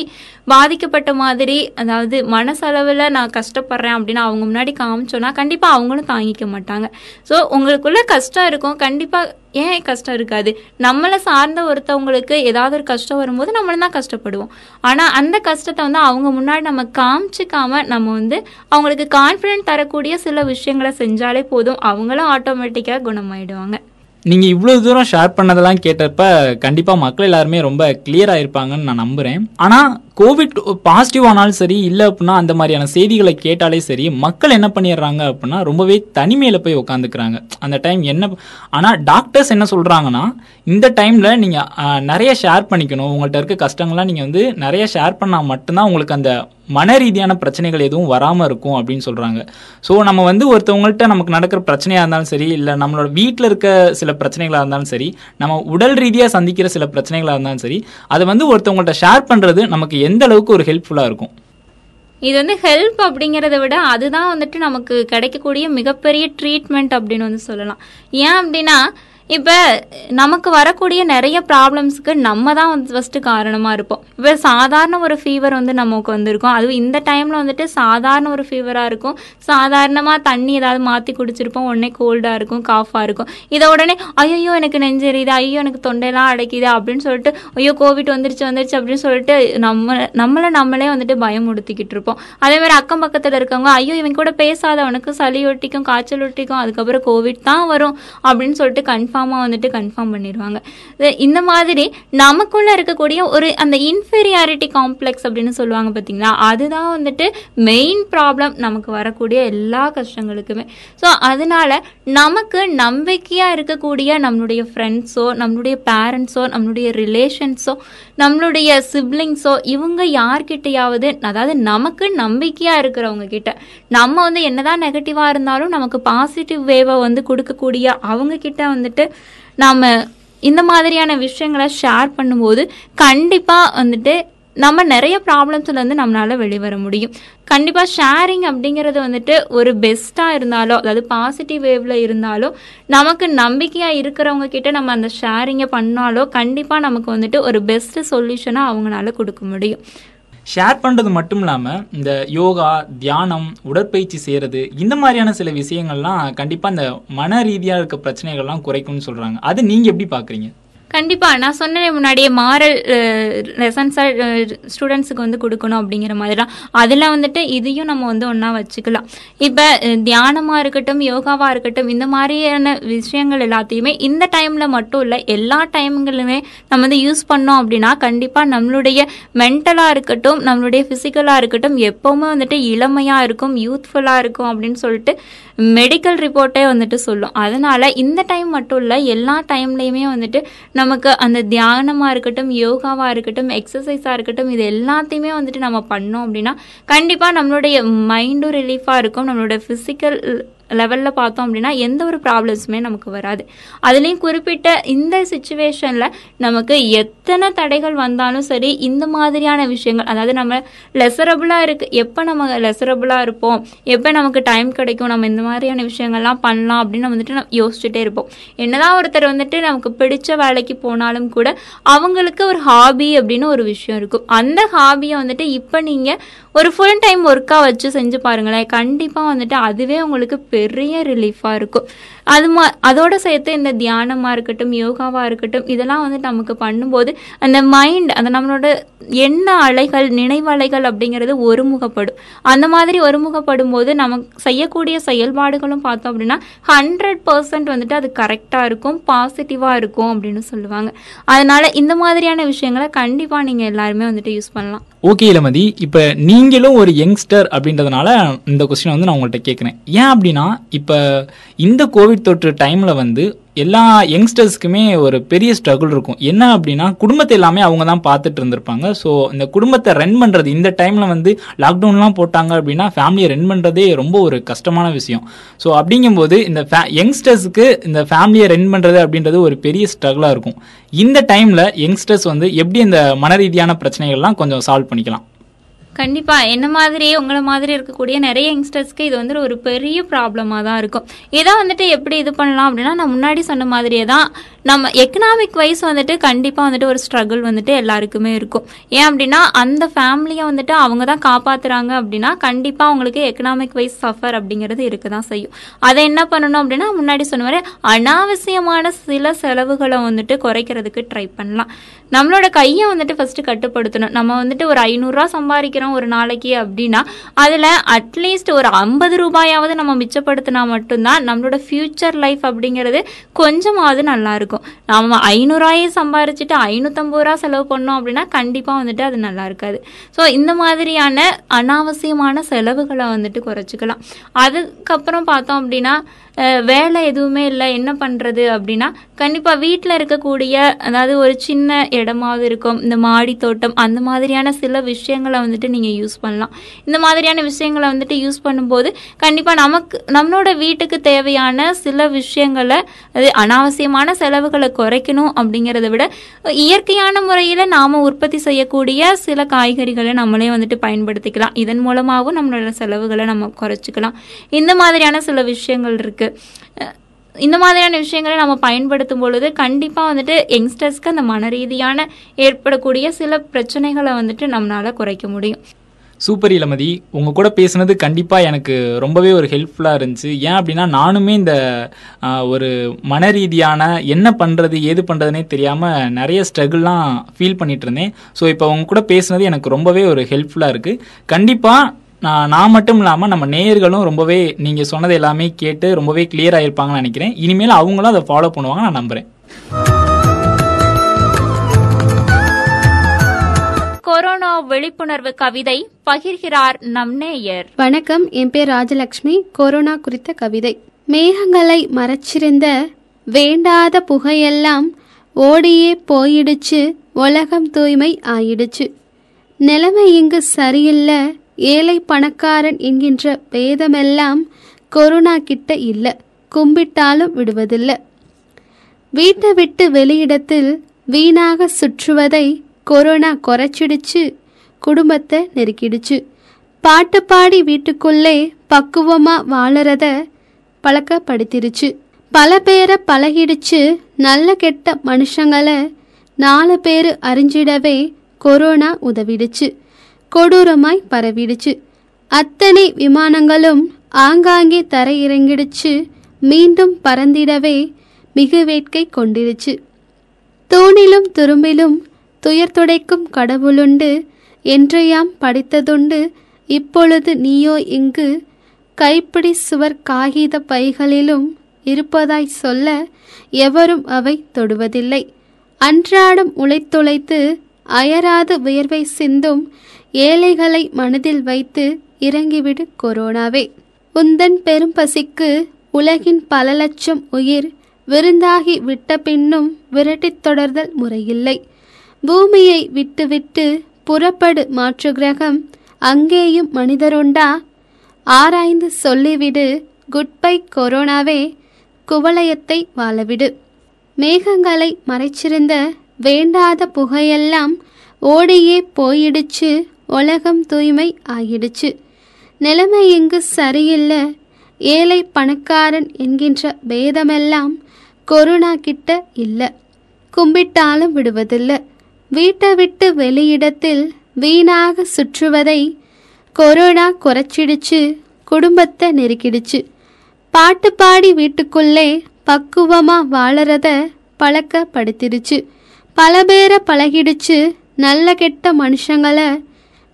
பாதிக்கப்பட்ட மாதிரி அதாவது மனசளவில் நான் கஷ்டப்படுறேன் அப்படின்னு அவங்க முன்னாடி காமிச்சோன்னா கண்டிப்பாக அவங்களும் தாங்கிக்க மாட்டாங்க. ஸோ உங்களுக்குள்ள கஷ்டம் இருக்கும். கண்டிப்பாக ஏன் கஷ்டம் இருக்காது? நம்மளை சார்ந்த ஒருத்தவங்களுக்கு ஏதாவது ஒரு கஷ்டம் வரும்போது நம்மளும் தான் கஷ்டப்படுவோம். ஆனால் அந்த கஷ்டத்தை வந்து அவங்க முன்னாடி நம்ம காமிச்சிக்காம நம்ம வந்து அவங்களுக்கு கான்ஃபிடென்ட் தரக்கூடிய சில விஷயங்களை செஞ்சாலே போதும். அவங்களும் ஆட்டோமேட்டிக்காக குணமாயிடுவாங்க. நீங்கள் இவ்வளோ தூரம் ஷேர் பண்ணதெல்லாம் கேட்டப்ப கண்டிப்பாக மக்கள் எல்லாருமே ரொம்ப கிளியராக இருப்பாங்கன்னு நான் நம்புகிறேன் ஆனால் கோவிட் பாசிட்டிவ் ஆனாலும் சரி இல்லை அப்படின்னா அந்த மாதிரியான செய்திகளை கேட்டாலே சரி மக்கள் என்ன பண்ணிடுறாங்க அப்படின்னா ரொம்பவே தனிமையில் போய் உட்காந்துக்கிறாங்க அந்த டைம் என்ன ஆனால் டாக்டர்ஸ் என்ன சொல்கிறாங்கன்னா இந்த டைமில் நீங்கள் நிறைய ஷேர் பண்ணிக்கணும். உங்கள்கிட்ட இருக்க கஷ்டங்கள்லாம் நீங்கள் வந்து நிறைய ஷேர் பண்ணால் மட்டும்தான் உங்களுக்கு அந்த மன ரீதியான பிரச்சனைகள் எதுவும் வராமல் இருக்கும் அப்படின்னு சொல்கிறாங்க ஸோ நம்ம வந்து ஒருத்தவங்கள்ட்ட நமக்கு நடக்கிற பிரச்சனையாக இருந்தாலும் சரி இல்லை நம்மளோட வீட்டில் இருக்க சில பிரச்சனைகளாக இருந்தாலும் சரி நம்ம உடல் ரீதியாக சந்திக்கிற சில பிரச்சனைகளாக இருந்தாலும் சரி அதை வந்து ஒருத்தவங்கள்ட்ட ஷேர் பண்ணுறது நமக்கு எந்த அளவுக்கு ஒரு ஹெல்ப்ஃபுல்லாக இருக்கும். இது வந்து ஹெல்ப் அப்படிங்கிறத விட அதுதான் வந்துட்டு நமக்கு கிடைக்கக்கூடிய மிகப்பெரிய ட்ரீட்மெண்ட் அப்படின்னு வந்து சொல்லலாம். ஏன் அப்படின்னா இப்ப நமக்கு வரக்கூடிய நிறைய ப்ராப்ளம்ஸ்க்கு நம்ம தான் வந்து ஃபர்ஸ்ட் காரணமா இருப்போம். இப்ப சாதாரண ஒரு ஃபீவர் வந்து நமக்கு வந்திருக்கும். அதுவும் இந்த டைம்ல வந்துட்டு சாதாரண ஒரு ஃபீவரா இருக்கும். சாதாரணமா தண்ணி ஏதாவது மாத்தி குடிச்சிருப்போம். உடனே கோல்டா இருக்கும் காஃபா இருக்கும். இதை உடனே ஐயோ எனக்கு நெஞ்செரியுது ஐயோ எனக்கு தொண்டையெல்லாம் அடைக்குது. அப்படின்னு சொல்லிட்டு ஐயோ கோவிட் வந்துருச்சு வந்துருச்சு. அப்படின்னு சொல்லிட்டு நம்ம நம்மள நம்மளே வந்துட்டு பயமுடுத்திக்கிட்டு இருப்போம். அதே மாதிரி அக்கம் பக்கத்துல இருக்கவங்க ஐயோ இவன் கூட பேசாதவனுக்கு சளி ஒட்டிக்கும் காய்ச்சல் ஒட்டிக்கும். அதுக்கப்புறம் கோவிட் தான் வரும். அப்படின்னு சொல்லிட்டு கன்ஃபார்ம் வந்துட்டு கன்ஃபார்ம் பண்ணிடுவாங்க. இந்த மாதிரி நமக்குள்ள இருக்கக்கூடிய ஒரு அந்த இன்ஃபீரியாரிட்டி காம்ப்ளெக்ஸ் அப்படின்னு சொல்லுவாங்க பார்த்தீங்களா அதுதான் வந்துட்டு மெயின் ப்ராப்ளம் நமக்கு வரக்கூடிய எல்லா கஷ்டங்களுக்குமே. ஸோ அதனால நமக்கு நம்பிக்கையாக இருக்கக்கூடிய நம்மளுடைய ஃப்ரெண்ட்ஸோ நம்மளுடைய பேரண்ட்ஸோ நம்மளுடைய ரிலேஷன்ஸோ நம்மளுடைய சிப்ளிங்ஸோ இவங்க யார்கிட்டையாவது அதாவது நமக்கு நம்பிக்கையாக இருக்கிறவங்க கிட்ட நம்ம வந்து என்னதான் நெகட்டிவாக இருந்தாலும் நமக்கு பாசிட்டிவ் வேவை வந்து கொடுக்கக்கூடிய அவங்க கிட்ட வந்துட்டு நாம் இந்த மாதிரியான விஷயங்களை ஷேர் பண்ணும்போது கண்டிப்பாக வந்துட்டு நம்ம நிறைய ப்ராப்ளம்ஸில் இருந்து நம்மளால் வெளிவர முடியும். கண்டிப்பாக ஷேரிங் அப்படிங்கிறது வந்துட்டு ஒரு பெஸ்ட்டாக இருந்தாலோ அதாவது பாசிட்டிவ் வேவில் இருந்தாலோ நமக்கு நம்பிக்கையாக இருக்கிறவங்க கிட்ட நம்ம அந்த ஷேரிங்கை பண்ணாலோ கண்டிப்பாக நமக்கு வந்துட்டு ஒரு பெஸ்ட் சொல்யூஷனாக அவங்களால கொடுக்க முடியும். ஷேர் பண்ணுறது மட்டும் இல்லாமல் இந்த யோகா தியானம் உடற்பயிற்சி செய்கிறது இந்த மாதிரியான சில விஷயங்கள்லாம் கண்டிப்பாக இந்த மன ரீதியாக இருக்க பிரச்சனைகள்லாம் குறைக்கும்னு சொல்கிறாங்க அது நீங்கள் எப்படி பார்க்குறீங்க கண்டிப்பா நான் சொன்னேன் முன்னாடியே மாரல் லெசன்ஸா ஸ்டூடெண்ட்ஸுக்கு வந்து கொடுக்கணும் அப்படிங்கிற மாதிரிலாம் அதில் வந்துட்டு இதையும் நம்ம வந்து ஒன்றா வச்சுக்கலாம். இப்போ தியானமாக இருக்கட்டும் யோகாவாக இருக்கட்டும் இந்த மாதிரியான விஷயங்கள் எல்லாத்தையுமே இந்த டைமில் மட்டும் இல்லை எல்லா டைம்களுமே நம்ம வந்து யூஸ் பண்ணோம் அப்படின்னா கண்டிப்பாக நம்மளுடைய மென்டலாக இருக்கட்டும் நம்மளுடைய ஃபிசிக்கலாக இருக்கட்டும் எப்போவுமே வந்துட்டு இளமையாக இருக்கும் யூத்ஃபுல்லாக இருக்கும் அப்படின்னு சொல்லிட்டு மெடிக்கல் ரிப்போர்ட்டே வந்துட்டு சொல்லும். அதனால இந்த டைம் மட்டும் இல்ல எல்லா டைம்லயுமே வந்துட்டு நமக்கு அந்த தியானமா இருக்கட்டும் யோகாவா இருக்கட்டும் எக்ஸசைஸா இருக்கட்டும் இது எல்லாத்தையுமே வந்துட்டு நம்ம பண்ணோம் அப்படின்னா கண்டிப்பா நம்மளுடைய மைண்டும் ரிலீஃபா இருக்கும். நம்மளோட பிசிக்கல் லெவலில் பார்த்தோம் அப்படின்னா எந்த ஒரு ப்ராப்ளம்ஸுமே நமக்கு வராது. அதுலேயும் குறிப்பிட்ட இந்த சுச்சுவேஷனில் நமக்கு எத்தனை தடைகள் வந்தாலும் சரி இந்த மாதிரியான விஷயங்கள் அதாவது நம்ம லெசரபுளாக இருக்கு எப்போ நம்ம லெசரபுளாக இருப்போம் எப்போ நமக்கு டைம் கிடைக்கும் நம்ம இந்த மாதிரியான விஷயங்கள்லாம் பண்ணலாம் அப்படின்னு வந்துட்டு நம்ம யோசிச்சுட்டே இருப்போம். என்னதான் ஒருத்தர் வந்துட்டு நமக்கு பிடிச்ச வேலைக்கு போனாலும் கூட அவங்களுக்கு ஒரு ஹாபி அப்படின்னு ஒரு விஷயம் இருக்கும். அந்த ஹாபியை வந்துட்டு இப்போ நீங்கள் ஒரு ஃபுல் டைம் ஒர்க்காக வச்சு செஞ்சு பாருங்களேன். கண்டிப்பாக வந்துட்டு அதுவே உங்களுக்கு பெரிய ரிலீஃபாக இருக்கும். அது மா அதோட சேர்த்து இந்த தியானமாக இருக்கட்டும் யோகாவாக இருக்கட்டும் இதெல்லாம் வந்து நமக்கு பண்ணும்போது அந்த மைண்ட் அந்த நம்மளோட எண்ண அலைகள் நினைவலைகள் அப்படிங்கிறது ஒருமுகப்படும். அந்த மாதிரி ஒருமுகப்படும் போது நமக்கு செய்யக்கூடிய செயல்பாடுகளும் பார்த்தோம் அப்படின்னா ஹண்ட்ரட் பர்சன்ட் வந்துட்டு அது கரெக்டாக இருக்கும் பாசிட்டிவாக இருக்கும் அப்படின்னு சொல்லுவாங்க. அதனால இந்த மாதிரியான விஷயங்களை கண்டிப்பாக நீங்கள் எல்லாருமே வந்துட்டு யூஸ் பண்ணலாம். ஓகே இளமதி. இப்போ நீங்களும் ஒரு யங்ஸ்டர் அப்படின்றதுனால இந்த கொஸ்டின் வந்து நான் உங்கள்கிட்ட கேட்குறேன் ஏன் அப்படின்னா இப்போ இந்த கோவிட் தொற்று டைமில் வந்து எல்லா யங்ஸ்டர்ஸ்க்குமே ஒரு பெரிய ஸ்ட்ரகிள் இருக்கும். என்ன அப்படின்னா குடும்பத்தை எல்லாமே அவங்க தான் பார்த்துட்டு இருந்திருப்பாங்க. ஸோ இந்த குடும்பத்தை ரன் பண்ணுறது இந்த டைமில் வந்து லாக்டவுன்லாம் போட்டாங்க அப்படின்னா ஃபேமிலியை ரன் பண்ணுறதே ரொம்ப ஒரு கஷ்டமான விஷயம். ஸோ அப்படிங்கும்போது இந்த யங்ஸ்டர்ஸ்க்கு இந்த ஃபேமிலியை ரன் பண்ணுறது அப்படின்றது ஒரு பெரிய ஸ்ட்ரகிளாக இருக்கும். இந்த டைமில் யங்ஸ்டர்ஸ் வந்து எப்படி இந்த மன ரீதியான பிரச்சனைகள்லாம் கொஞ்சம் சால்வ் பண்ணிக்கலாம்? கண்டிப்பாக என்ன மாதிரி உங்களை மாதிரி இருக்கக்கூடிய நிறைய யங்ஸ்டர்ஸ்க்கு இது வந்து ஒரு பெரிய ப்ராப்ளமாக தான் இருக்கும். இதை வந்துட்டு எப்படி இது பண்ணலாம் அப்படின்னா நான் முன்னாடி சொன்ன மாதிரியே தான். நம்ம எக்கனாமிக் வைஸ் வந்துட்டு கண்டிப்பாக வந்துட்டு ஒரு ஸ்ட்ரகிள் வந்துட்டு எல்லாருக்குமே இருக்கும். ஏன் அப்படின்னா அந்த ஃபேமிலியை வந்துட்டு அவங்க தான் காப்பாற்றுறாங்க அப்படின்னா கண்டிப்பாக அவங்களுக்கு எக்கனாமிக் வைஸ் சஃபர் அப்படிங்கிறது இருக்க தான் செய்யும். அதை என்ன பண்ணணும் அப்படின்னா முன்னாடி சொன்ன மாதிரி அனாவசியமான சில செலவுகளை வந்துட்டு குறைக்கிறதுக்கு ட்ரை பண்ணலாம். நம்மளோட கையை வந்துட்டு ஃபர்ஸ்ட் கட்டுப்படுத்தணும். நம்ம வந்துட்டு ஒரு ஐநூறுரூவா சம்பாதிக்கிறோம் ஒரு நாளைக்கு அப்படின்னா அதில் அட்லீஸ்ட் ஒரு ஐம்பது ரூபாயாவது நம்ம மிச்சப்படுத்தினா மட்டும்தான் நம்மளோட ஃபியூச்சர் லைஃப் அப்படிங்கிறது கொஞ்சமாவது நல்லாயிருக்கும் நம்ம ஐநூறுரூவாயே சம்பாரிச்சுட்டு ஐநூற்றம்பது ரூபா செலவு பண்ணோம் அப்படின்னா கண்டிப்பாக வந்துட்டு அது நல்லா இருக்காது. ஸோ இந்த மாதிரியான அனாவசியமான செலவுகளை வந்துட்டு குறைச்சிக்கலாம். அதுக்கப்புறம் பார்த்தோம் அப்படின்னா வேலை எதுவுமே இல்லை என்ன பண்ணுறது அப்படின்னா கண்டிப்பாக வீட்டில் இருக்கக்கூடிய அதாவது ஒரு சின்ன இடமாவது இருக்கும் இந்த மாடி தோட்டம் அந்த மாதிரியான சில விஷயங்களை வந்துட்டு நீங்கள் யூஸ் பண்ணலாம். இந்த மாதிரியான விஷயங்களை வந்துட்டு யூஸ் பண்ணும்போது கண்டிப்பாக நமக்கு நம்மளோட வீட்டுக்கு தேவையான சில விஷயங்களை அது அனாவசியமான செலவுகளை குறைக்கணும் அப்படிங்கிறத விட இயற்கையான முறையில் நாம் உற்பத்தி செய்யக்கூடிய சில காய்கறிகளை நம்மளே வந்துட்டு பயன்படுத்திக்கலாம். இதன் மூலமாகவும் நம்மளோட செலவுகளை நம்ம குறைச்சிக்கலாம். இந்த மாதிரியான சில விஷயங்கள் இருக்குது இந்த மாதிரியான விஷயங்களை நம்ம பயன்படுத்தும் பொழுது கண்டிப்பாக வந்துட்டு யங்ஸ்டர்ஸ்க்கு அந்த மன ரீதியான ஏற்படக்கூடிய சில பிரச்சனைகளை வந்துட்டு நம்மளால் குறைக்க முடியும். சூப்பர் இளமதி உங்க கூட பேசுனது கண்டிப்பா எனக்கு ரொம்பவே ஒரு ஹெல்ப்ஃபுல்லா இருந்துச்சு. ஏன் அப்படின்னா நானுமே இந்த ஒரு மன ரீதியான என்ன பண்றது ஏது பண்றதுனே தெரியாம நிறைய ஸ்ட்ரகிள்லாம் ஃபீல் பண்ணிட்டு இருந்தேன். ஸோ இப்போ உங்க கூட பேசுனது எனக்கு ரொம்பவே ஒரு ஹெல்ப்ஃபுல்லா இருக்கு. கண்டிப்பா நான் நான் மட்டும் இல்லாமல் நம்ம நேயர்களும் ரொம்பவே நீங்கள் சொன்னது எல்லாமே கேட்டு ரொம்பவே கிளியர் ஆயிருப்பாங்கன்னு நினைக்கிறேன். இனிமேல் அவங்களும் அதை ஃபாலோ பண்ணுவாங்க நான் நம்புறேன். கொரோனா விழிப்புணர்வு கவிதை பகிர்கிறார் நம் நேயர். வணக்கம் என் பேர் ராஜலக்ஷ்மி. கொரோனா குறித்த கவிதை. மேகங்களை மறைச்சிருந்த வேண்டாத புகையெல்லாம் ஓடியே போயிடுச்சு உலகம் தூய்மை ஆயிடுச்சு. நிலைமை இங்கு சரியில்லை ஏழை பணக்காரன் என்கின்ற பேதமெல்லாம் கொரோனா கிட்ட இல்ல. கும்பிட்டாலும் விடுவதில்லை. வீட்டை விட்டு வெளியிடத்தில் வீணாக சுற்றுவதை கொரோனா குறைச்சிடுச்சு குடும்பத்தை நெருக்கிடுச்சு. பாட்டு பாடி வீட்டுக்குள்ளே பக்குவமா வாழறத பழக்கப்படுத்திருச்சு. பல பேரை பழகிடுச்சு நல்ல கெட்ட மனுஷங்களை நாலு பேர் அறிஞ்சிடவே கொரோனா உதவிடுச்சு. கொடூரமாய் பரவிடுச்சு. அத்தனை விமானங்களும் ஆங்காங்கே தரையிறங்கிடுச்சு. மீண்டும் பறந்திடவே மிகு வேட்கை கொண்டிருச்சு. தூணிலும் துரும்பிலும் துயர் துடைக்கும் கடவுளுண்டு என்று யாம் படித்ததுண்டு. இப்பொழுது நீயோ இங்கு கைப்பிடி சுவர் காகித பைகளிலும் இருப்பதாய் சொல்ல எவரும் அவை தொடுவதில்லை. அன்றாடம் உழைத்துழைத்து அயராது வியர்வை சிந்தும் ஏழைகளை மனதில் வைத்து இறங்கிவிடு கொரோனாவே. உந்தன் பெரும் பசிக்கு உலகின் பல லட்சம் உயிர் விருந்தாகி விட்ட பின்னும் விரட்டித் தொடர்தல் முறையில்லை. பூமியை விட்டுவிட்டு புறப்படு மாற்று கிரகம் அங்கேயும் மனிதருண்டா? ஆராய்ந்து சொல்லிவிடு குட்பை கொரோனாவே குவளையத்தை வாழவிடு. மேகங்களை மறைச்சிருந்த வேண்டாத புகையெல்லாம் ஓடியே போயிடுச்சு உலகம் தூய்மை ஆகிடுச்சு. நிலைமை இங்கு சரியில்லை. ஏழை பணக்காரன் என்கின்ற பேதமெல்லாம் கொரோனா கிட்ட இல்லை. கும்பிட்டாலும் விடுவதில்லை. வீட்டை விட்டு வெளியிடத்தில் வீணாக சுற்றுவதை கொரோனா குறைச்சிடுச்சு குடும்பத்தை நெருக்கிடுச்சு. பாட்டு பாடி வீட்டுக்குள்ளே பக்குவமா வாழறத பழக்கப்படுத்திடுச்சு. பல பேரை பழகிடுச்சு. நல்ல கெட்ட மனுஷங்களை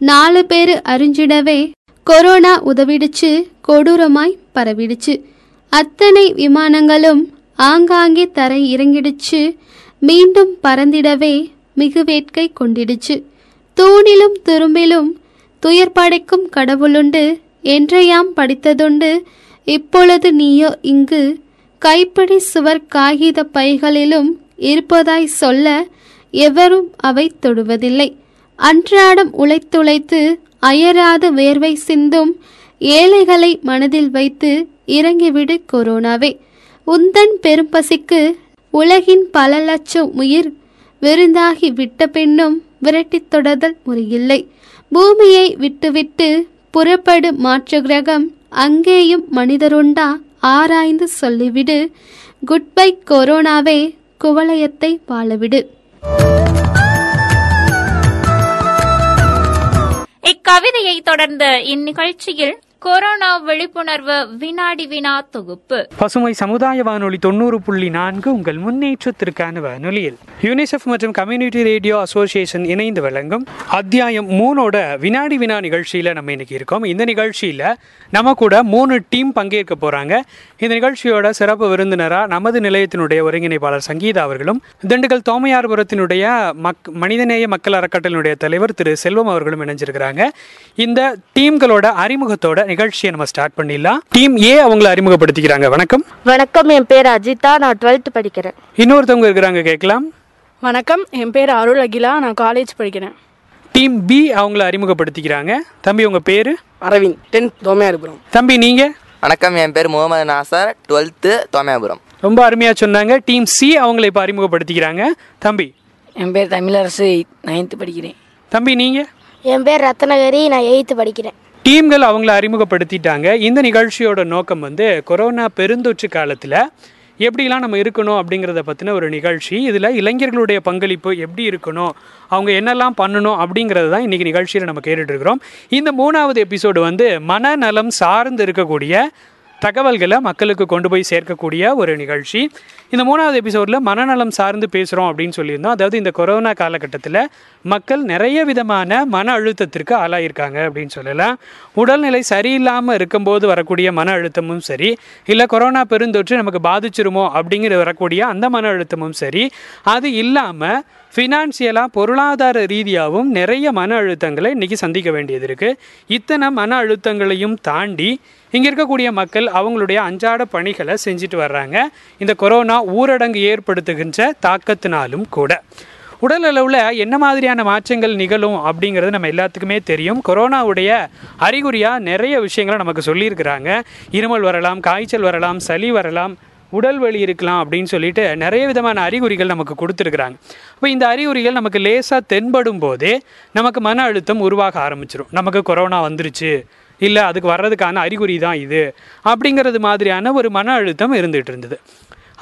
நாலு பேர் அறிஞ்சிடவே கொரோனா உதவிடுச்சு கொடூரமாய் பரவிடுச்சு. அத்தனை விமானங்களும் ஆங்காங்கே தரை இறங்கிடுச்சு. மீண்டும் பறந்திடவே மிகு வேட்கை கொண்டிடுச்சு. தூணிலும் துரும்பிலும் துயர் படைக்கும் கடவுளுண்டு என்றையாம் படித்ததுண்டு இப்பொழுது நீயோ இங்கு கைப்பிடி சுவர் காகித பைகளிலும் இருப்பதாய் சொல்ல எவரும் அவை தொடுவதில்லை. அன்றாடம் உழைத்துழைத்து அயராது வேர்வை சிந்தும் ஏழைகளை மனதில் வைத்து இறங்கிவிடு கொரோனாவே. உந்தன் பெரும்பசிக்கு உலகின் பல லட்சம் உயிர் விருந்தாகி விட்ட பெண்ணும் விரட்டித் தொடர்தல் முறையில்லை. பூமியை விட்டுவிட்டு புறப்படு மாற்று கிரகம் அங்கேயும் மனிதருண்டா ஆராய்ந்து சொல்லிவிடு. குட்பை கொரோனாவே குவளையத்தை வாழவிடு. இக்கவிதையை தொடர்ந்த இந்நிகழ்ச்சியில் கொரோனா விழிப்புணர்வு வினாடி வினா தொகுப்பு. பசுமை சமுதாய வானொலி தொண்ணூறு புள்ளி நான்கு உங்கள் முன்னேற்றத்திற்கான வானொலியில். யூனிசெஃப் மற்றும் கம்யூனிட்டி ரேடியோ அசோசியேஷன் இணைந்து வழங்கும் அத்தியாயம் மூணோட வினாடி வினா நிகழ்ச்சியில் நம்ம இன்னைக்கு இருக்கோம். இந்த நிகழ்ச்சியில் நம்ம கூட மூணு டீம் பங்கேற்க போகிறாங்க இந்த நிகழ்ச்சியோட சிறப்பு விருந்தினராக நமது நிலையத்தினுடைய ஒருங்கிணைப்பாளர் சங்கீதா அவர்களும் திண்டுக்கல் தோமையார்புரத்தினுடைய மக் மனிதநேய மக்கள் அறக்கட்டளையினுடைய தலைவர் திரு செல்வம் அவர்களும் இணைஞ்சிருக்கிறாங்க. இந்த டீம்களோட அறிமுகத்தோட நிகழ்ச்சியை நம்ம ஸ்டார்ட் பண்ணிடலாம். டீம் ஏ அவங்கள அறிமுகப்படுத்திக்கிறாங்க. வணக்கம். வணக்கம் என் பேர் அஜிதா. நான் டுவெல்த் படிக்கிறேன். இன்னொருத்தவங்க இருக்கிறாங்க கேட்கலாம். வணக்கம் என் பேர் அருள் அகிலா. நான் காலேஜ் படிக்கிறேன். டீம் பி அவங்கள அறிமுகப்படுத்திக்கிறாங்க. தம்பி உங்க பேரு? அரவிந்த் டென்த் தோமையாருபுரம். தம்பி நீங்க? வணக்கம் என் பேர் முகமது நாசர் டுவெல்த்து தோமையாபுரம். ரொம்ப அருமையா சொன்னாங்க. டீம் சி அவங்கள இப்ப அறிமுகப்படுத்திக்கிறாங்க. தம்பி? என் பேர் தமிழரசு நைன்த்து படிக்கிறேன். தம்பி நீங்க? என் பேர் ரத்னகரி நான் எயித்து படிக்கிறேன். டீம்கள் அவங்கள அறிமுகப்படுத்திட்டாங்க. இந்த நிகழ்ச்சியோட நோக்கம் வந்து கொரோனா பெருந்தொற்று காலத்தில் எப்படிலாம் நம்ம இருக்கணும் அப்படிங்கிறத பற்றின ஒரு நிகழ்ச்சி. இதில் இளைஞர்களுடைய பங்களிப்பு எப்படி இருக்கணும் அவங்க என்னெல்லாம் பண்ணணும் அப்படிங்கிறது தான் இன்றைக்கி நிகழ்ச்சியில் நம்ம கேட்டுட்ருக்கிறோம் இந்த மூணாவது எபிசோடு வந்து மனநலம் சார்ந்து இருக்கக்கூடிய தகவல்களை மக்களுக்கு கொண்டு போய் சேர்க்கக்கூடிய ஒரு நிகழ்ச்சி. இந்த மூணாவது எபிசோடில் மனநலம் சார்ந்து பேசுகிறோம் அப்படின்னு சொல்லியிருந்தோம். அதாவது இந்த கொரோனா காலகட்டத்தில் மக்கள் நிறைய விதமான மன அழுத்தத்திற்கு ஆளாயிருக்காங்க அப்படின்னு சொல்லலாம். உடல்நிலை சரியில்லாமல் இருக்கும்போது வரக்கூடிய மன அழுத்தமும் சரி இல்லை கொரோனா பெருந்தொற்று நமக்கு பாதிச்சிருமோ அப்படிங்கிற வரக்கூடிய அந்த மன அழுத்தமும் சரி அது இல்லாமல் ஃபினான்சியலாக பொருளாதார ரீதியாகவும் நிறைய மன அழுத்தங்களை இன்றைக்கி சந்திக்க வேண்டியது இருக்குது இத்தனை மன அழுத்தங்களையும் தாண்டி இங்கே இருக்கக்கூடிய மக்கள் அவங்களுடைய அன்றாட பணிகளை செஞ்சுட்டு வர்றாங்க. இந்த கொரோனா ஊரடங்கு ஏற்படுத்துகின்ற தாக்கத்தினாலும் கூட. உடல் அளவில் என்ன மாதிரியான மாற்றங்கள் நிகழும் அப்படிங்கிறது நம்ம எல்லாத்துக்குமே தெரியும். கொரோனாவுடைய அறிகுறியாக நிறைய விஷயங்களை நமக்கு சொல்லியிருக்கிறாங்க. இருமல் வரலாம் காய்ச்சல் வரலாம் சளி வரலாம் உடல் வலி இருக்கலாம் அப்படின்னு சொல்லிட்டு நிறைய விதமான அறிகுறிகள் நமக்கு கொடுத்துருக்குறாங்க. அப்போ இந்த அறிகுறிகள் நமக்கு லேசாக தென்படும் போதே நமக்கு மன அழுத்தம் உருவாக ஆரம்பிச்சிடும் நமக்கு கொரோனா வந்துருச்சு இல்லை அதுக்கு வர்றதுக்கான அறிகுறி தான் இது அப்படிங்கிறது மாதிரியான ஒரு மன அழுத்தம் இருந்துகிட்டு இருந்தது.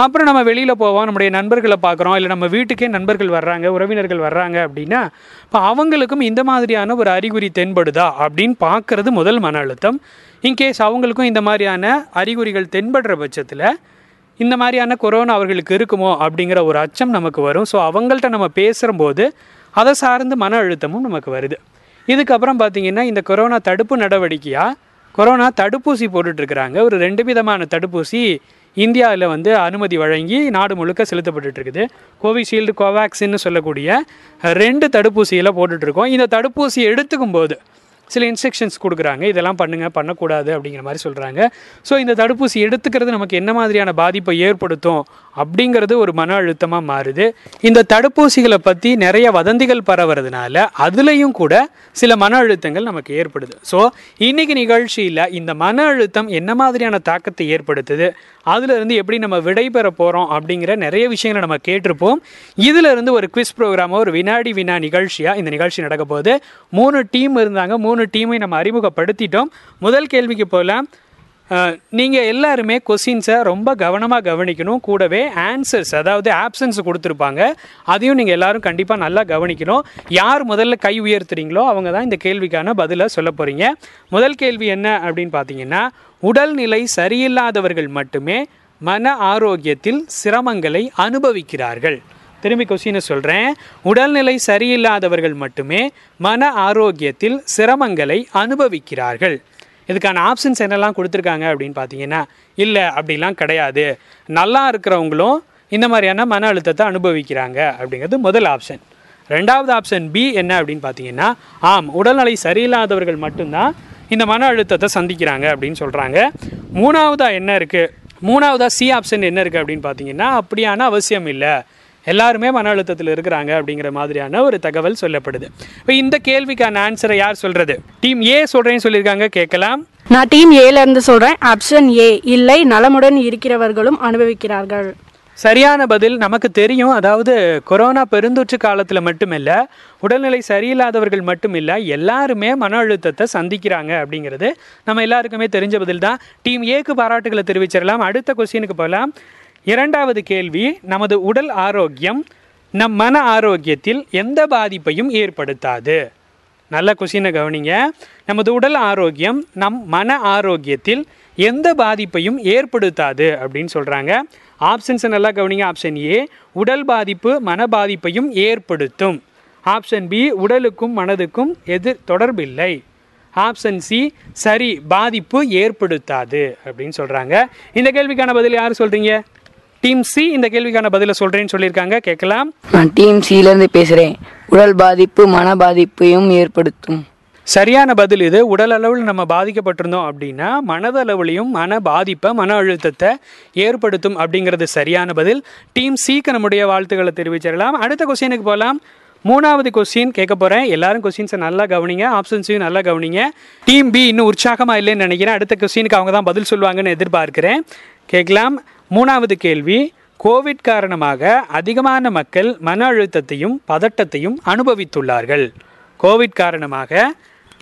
அப்புறம் நம்ம வெளியில் போவோம் நம்முடைய நண்பர்களை பார்க்குறோம் இல்லை நம்ம வீட்டுக்கே நண்பர்கள் வர்றாங்க உறவினர்கள் வர்றாங்க அப்படின்னா இப்போ அவங்களுக்கும் இந்த மாதிரியான ஒரு அறிகுறி தென்படுதா அப்படின்னு பார்க்கறது முதல் மன அழுத்தம். இன்கேஸ் அவங்களுக்கும் இந்த மாதிரியான அறிகுறிகள் தென்படுற பட்சத்தில் இந்த மாதிரியான கொரோனா அவர்களுக்கு இருக்குமோ அப்படிங்கிற ஒரு அச்சம் நமக்கு வரும். ஸோ அவங்கள்ட்ட நம்ம பேசுகிறபோது அதை சார்ந்து மன அழுத்தமும் நமக்கு வருது. இதுக்கப்புறம் பார்த்தீங்கன்னா இந்த கொரோனா தடுப்பு நடவடிக்கையாக கொரோனா தடுப்பூசி போட்டுட்ருக்குறாங்க ஒரு ரெண்டு விதமான தடுப்பூசி இந்தியாவில் வந்து அனுமதி வழங்கி நாடு முழுக்க செலுத்தப்பட்டுட்டு இருக்குது கோவிஷீல்டு கோவேக்சின்னு சொல்லக்கூடிய ரெண்டு தடுப்பூசியில் போட்டுட்ருக்கோம் இந்த தடுப்பூசி எடுத்துக்கும் போது சில இன்ஸ்ட்ரக்ஷன்ஸ் கொடுக்குறாங்க. இதெல்லாம் பண்ணுங்கள் பண்ணக்கூடாது அப்படிங்கிற மாதிரி சொல்கிறாங்க ஸோ இந்த தடுப்பூசி எடுத்துக்கிறது நமக்கு என்ன மாதிரியான பாதிப்பை ஏற்படுத்தும் அப்படிங்கிறது ஒரு மன அழுத்தமாக மாறுது. இந்த தடுப்பூசிகளை பற்றி நிறைய வதந்திகள் பரவுறதுனால அதுலேயும் கூட சில மன அழுத்தங்கள் நமக்கு ஏற்படுது. ஸோ இன்றைக்கி நிகழ்ச்சியில் இந்த மன அழுத்தம் என்ன மாதிரியான தாக்கத்தை ஏற்படுத்துது அதுலேருந்து எப்படி நம்ம விடைபெற போகிறோம் அப்படிங்கிற நிறைய விஷயங்களை நம்ம கேட்டிருப்போம். இதிலிருந்து ஒரு குவிஸ் ப்ரோக்ராமோ ஒரு வினாடி வினா நிகழ்ச்சியாக இந்த நிகழ்ச்சி நடக்க போகுது. மூணு டீம் இருந்தாங்க. மூணு டீமை நம்ம அறிமுகப்படுத்திட்டோம். முதல் கேள்விக்கு போகலாம். நீங்கள் எல்லாருமே கொஸ்டின்ஸை ரொம்ப கவனமாக கவனிக்கணும். கூடவே ஆன்சர்ஸ் அதாவது ஆப்ஷன்ஸ் கொடுத்துருப்பாங்க. அதையும் நீங்கள் எல்லோரும் கண்டிப்பாக நல்லா கவனிக்கணும். யார் முதல்ல கை உயர்த்துறீங்களோ அவங்க தான் இந்த கேள்விக்கான பதிலை சொல்ல போகிறீங்க முதல் கேள்வி என்ன அப்படின்னு பார்த்தீங்கன்னா உடல்நிலை சரியில்லாதவர்கள் மட்டுமே மன ஆரோக்கியத்தில் சிரமங்களை அனுபவிக்கிறார்கள். திரும்பி கொஸ்டினை சொல்கிறேன் உடல்நிலை சரியில்லாதவர்கள் மட்டுமே மன ஆரோக்கியத்தில் சிரமங்களை அனுபவிக்கிறார்கள். இதுக்கான ஆப்ஷன்ஸ் என்னெல்லாம் கொடுத்துருக்காங்க அப்படின்னு பார்த்தீங்கன்னா இல்லை அப்படிலாம் கிடையாது. நல்லா இருக்கிறவங்களும் இந்த மாதிரியான மன அழுத்தத்தை அனுபவிக்கிறாங்க அப்படிங்கிறது முதல் ஆப்ஷன் ரெண்டாவது ஆப்ஷன் பி என்ன அப்படின்னு பார்த்தீங்கன்னா ஆம் உடல்நிலை சரியில்லாதவர்கள் மட்டும்தான் இந்த மன அழுத்தத்தை சந்திக்கிறாங்க அப்படின்னு சொல்கிறாங்க மூணாவதாக என்ன இருக்குது மூணாவதாக சி ஆப்ஷன் என்ன இருக்குது அப்படின்னு பார்த்தீங்கன்னா அப்படியான அவசியம் இல்லை. எல்லாருமே மன அழுத்தத்தில் இருக்கிறாங்க அப்படிங்கிற மாதிரியான ஒரு தகவல் சொல்லப்படுது. இப்போ இந்த கேள்விக்கான ஆன்சரை யார் சொல்கிறது டீம் ஏ சொல்கிறேன்னு சொல்லியிருக்காங்க கேட்கலாம். நான் டீம் ஏல இருந்து சொல்றேன். ஆப்ஷன் ஏ இல்லை நலமுடன் இருக்கிறவர்களும் அனுபவிக்கிறார்கள். சரியான பதில் நமக்கு தெரியும். அதாவது கொரோனா பெருந்தொற்று காலத்தில் மட்டுமில்ல உடல்நிலை சரியில்லாதவர்கள் மட்டுமில்ல எல்லாருமே மன அழுத்தத்தை சந்திக்கிறாங்க அப்படிங்கிறது நம்ம எல்லாருக்குமே தெரிஞ்ச பதில் தான். டீம் ஏக்கு பாராட்டுகளை தெரிவிச்சிடலாம். அடுத்த கொஸ்டினுக்கு போகலாம். இரண்டாவது கேள்வி நமது உடல் ஆரோக்கியம் நம் மன ஆரோக்கியத்தில் எந்த பாதிப்பையும் ஏற்படுத்தாது? நல்ல கொஸ்டினை கவனிங்க. நமது உடல் ஆரோக்கியம் நம் மன ஆரோக்கியத்தில் எந்த பாதிப்பையும் ஏற்படுத்தாது அப்படின்னு சொல்கிறாங்க ஆப்ஷன்ஸை நல்லா கவனிங்க. ஆப்ஷன் ஏ உடல் பாதிப்பு மன பாதிப்பையும் ஏற்படுத்தும். ஆப்ஷன் பி உடலுக்கும் மனதுக்கும் எதிர் தொடர்பில்லை. ஆப்ஷன் சி சரி பாதிப்பு ஏற்படுத்தாது அப்படின்னு சொல்கிறாங்க இந்த கேள்விக்கான பதில் யார் சொல்கிறீங்க டீம் சி இந்த கேள்விக்கான பதிலை சொல்கிறேன்னு சொல்லியிருக்காங்க. கேட்கலாம். நான் டீம் சிலேருந்து பேசுகிறேன் உடல் பாதிப்பு மன பாதிப்பையும் ஏற்படுத்தும். சரியான பதில் இது. உடல் அளவில் நம்ம பாதிக்கப்பட்டிருந்தோம் அப்படின்னா மனதளவுலையும் மன பாதிப்பை மன அழுத்தத்தை ஏற்படுத்தும் அப்படிங்கிறது சரியான பதில். டீம் சிக்கு நம்முடைய வாழ்த்துக்களை தெரிவிச்சிடலாம். அடுத்த கொஸ்டினுக்கு போகலாம். மூணாவது கொஸ்டின் கேட்க போகிறேன் எல்லாரும் கொஸ்டின்ஸை நல்லா கவனிங்க. ஆப்ஷன்ஸையும் நல்லா கவனிங்க. டீம் பி இன்னும் உற்சாகமாக இல்லைன்னு நினைக்கிறேன். அடுத்த கொஸ்டினுக்கு அவங்க தான் பதில் சொல்லுவாங்கன்னு எதிர்பார்க்கிறேன். கேட்கலாம். மூணாவது கேள்வி. கோவிட் காரணமாக அதிகமான மக்கள் மன அழுத்தத்தையும் பதட்டத்தையும் அனுபவித்துள்ளார்கள். கோவிட் காரணமாக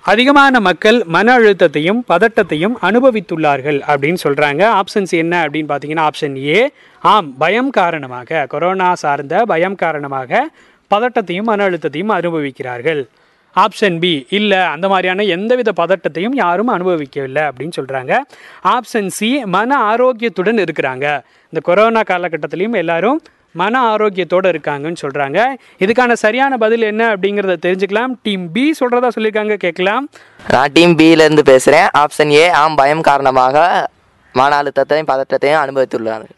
அதிகமான மக்கள் மன அழுத்தத்தையும் பதட்டத்தையும் அனுபவித்துள்ளார்கள் அப்படின்னு சொல்கிறாங்க ஆப்ஷன்ஸ் என்ன அப்படின்னு பார்த்தீங்கன்னா ஆப்ஷன் ஏ ஆம் பயம் காரணமாக கொரோனா சார்ந்த பயம் காரணமாக பதட்டத்தையும் மன அழுத்தத்தையும் அனுபவிக்கிறார்கள். ஆப்ஷன் பி இல்லை அந்த மாதிரியான எந்தவித பதட்டத்தையும் யாரும் அனுபவிக்கவில்லை அப்படின்னு சொல்கிறாங்க ஆப்ஷன் சி மன ஆரோக்கியத்துடன் இருக்கிறாங்க. இந்த கொரோனா காலகட்டத்திலையும் எல்லாரும் மன ஆரோக்கியத்தோடு இருக்காங்கன்னு சொல்கிறாங்க இதுக்கான சரியான பதில் என்ன அப்படிங்கிறத தெரிஞ்சுக்கலாம். டீம் பி சொல்கிறதா சொல்லியிருக்காங்க கேட்கலாம். நான் டீம் இருந்து பேசுகிறேன் ஆப்ஷன் ஏ ஆம் பயம் காரணமாக மன அழுத்தத்தையும் பதட்டத்தையும் அனுபவித்துள்ளார்கள்.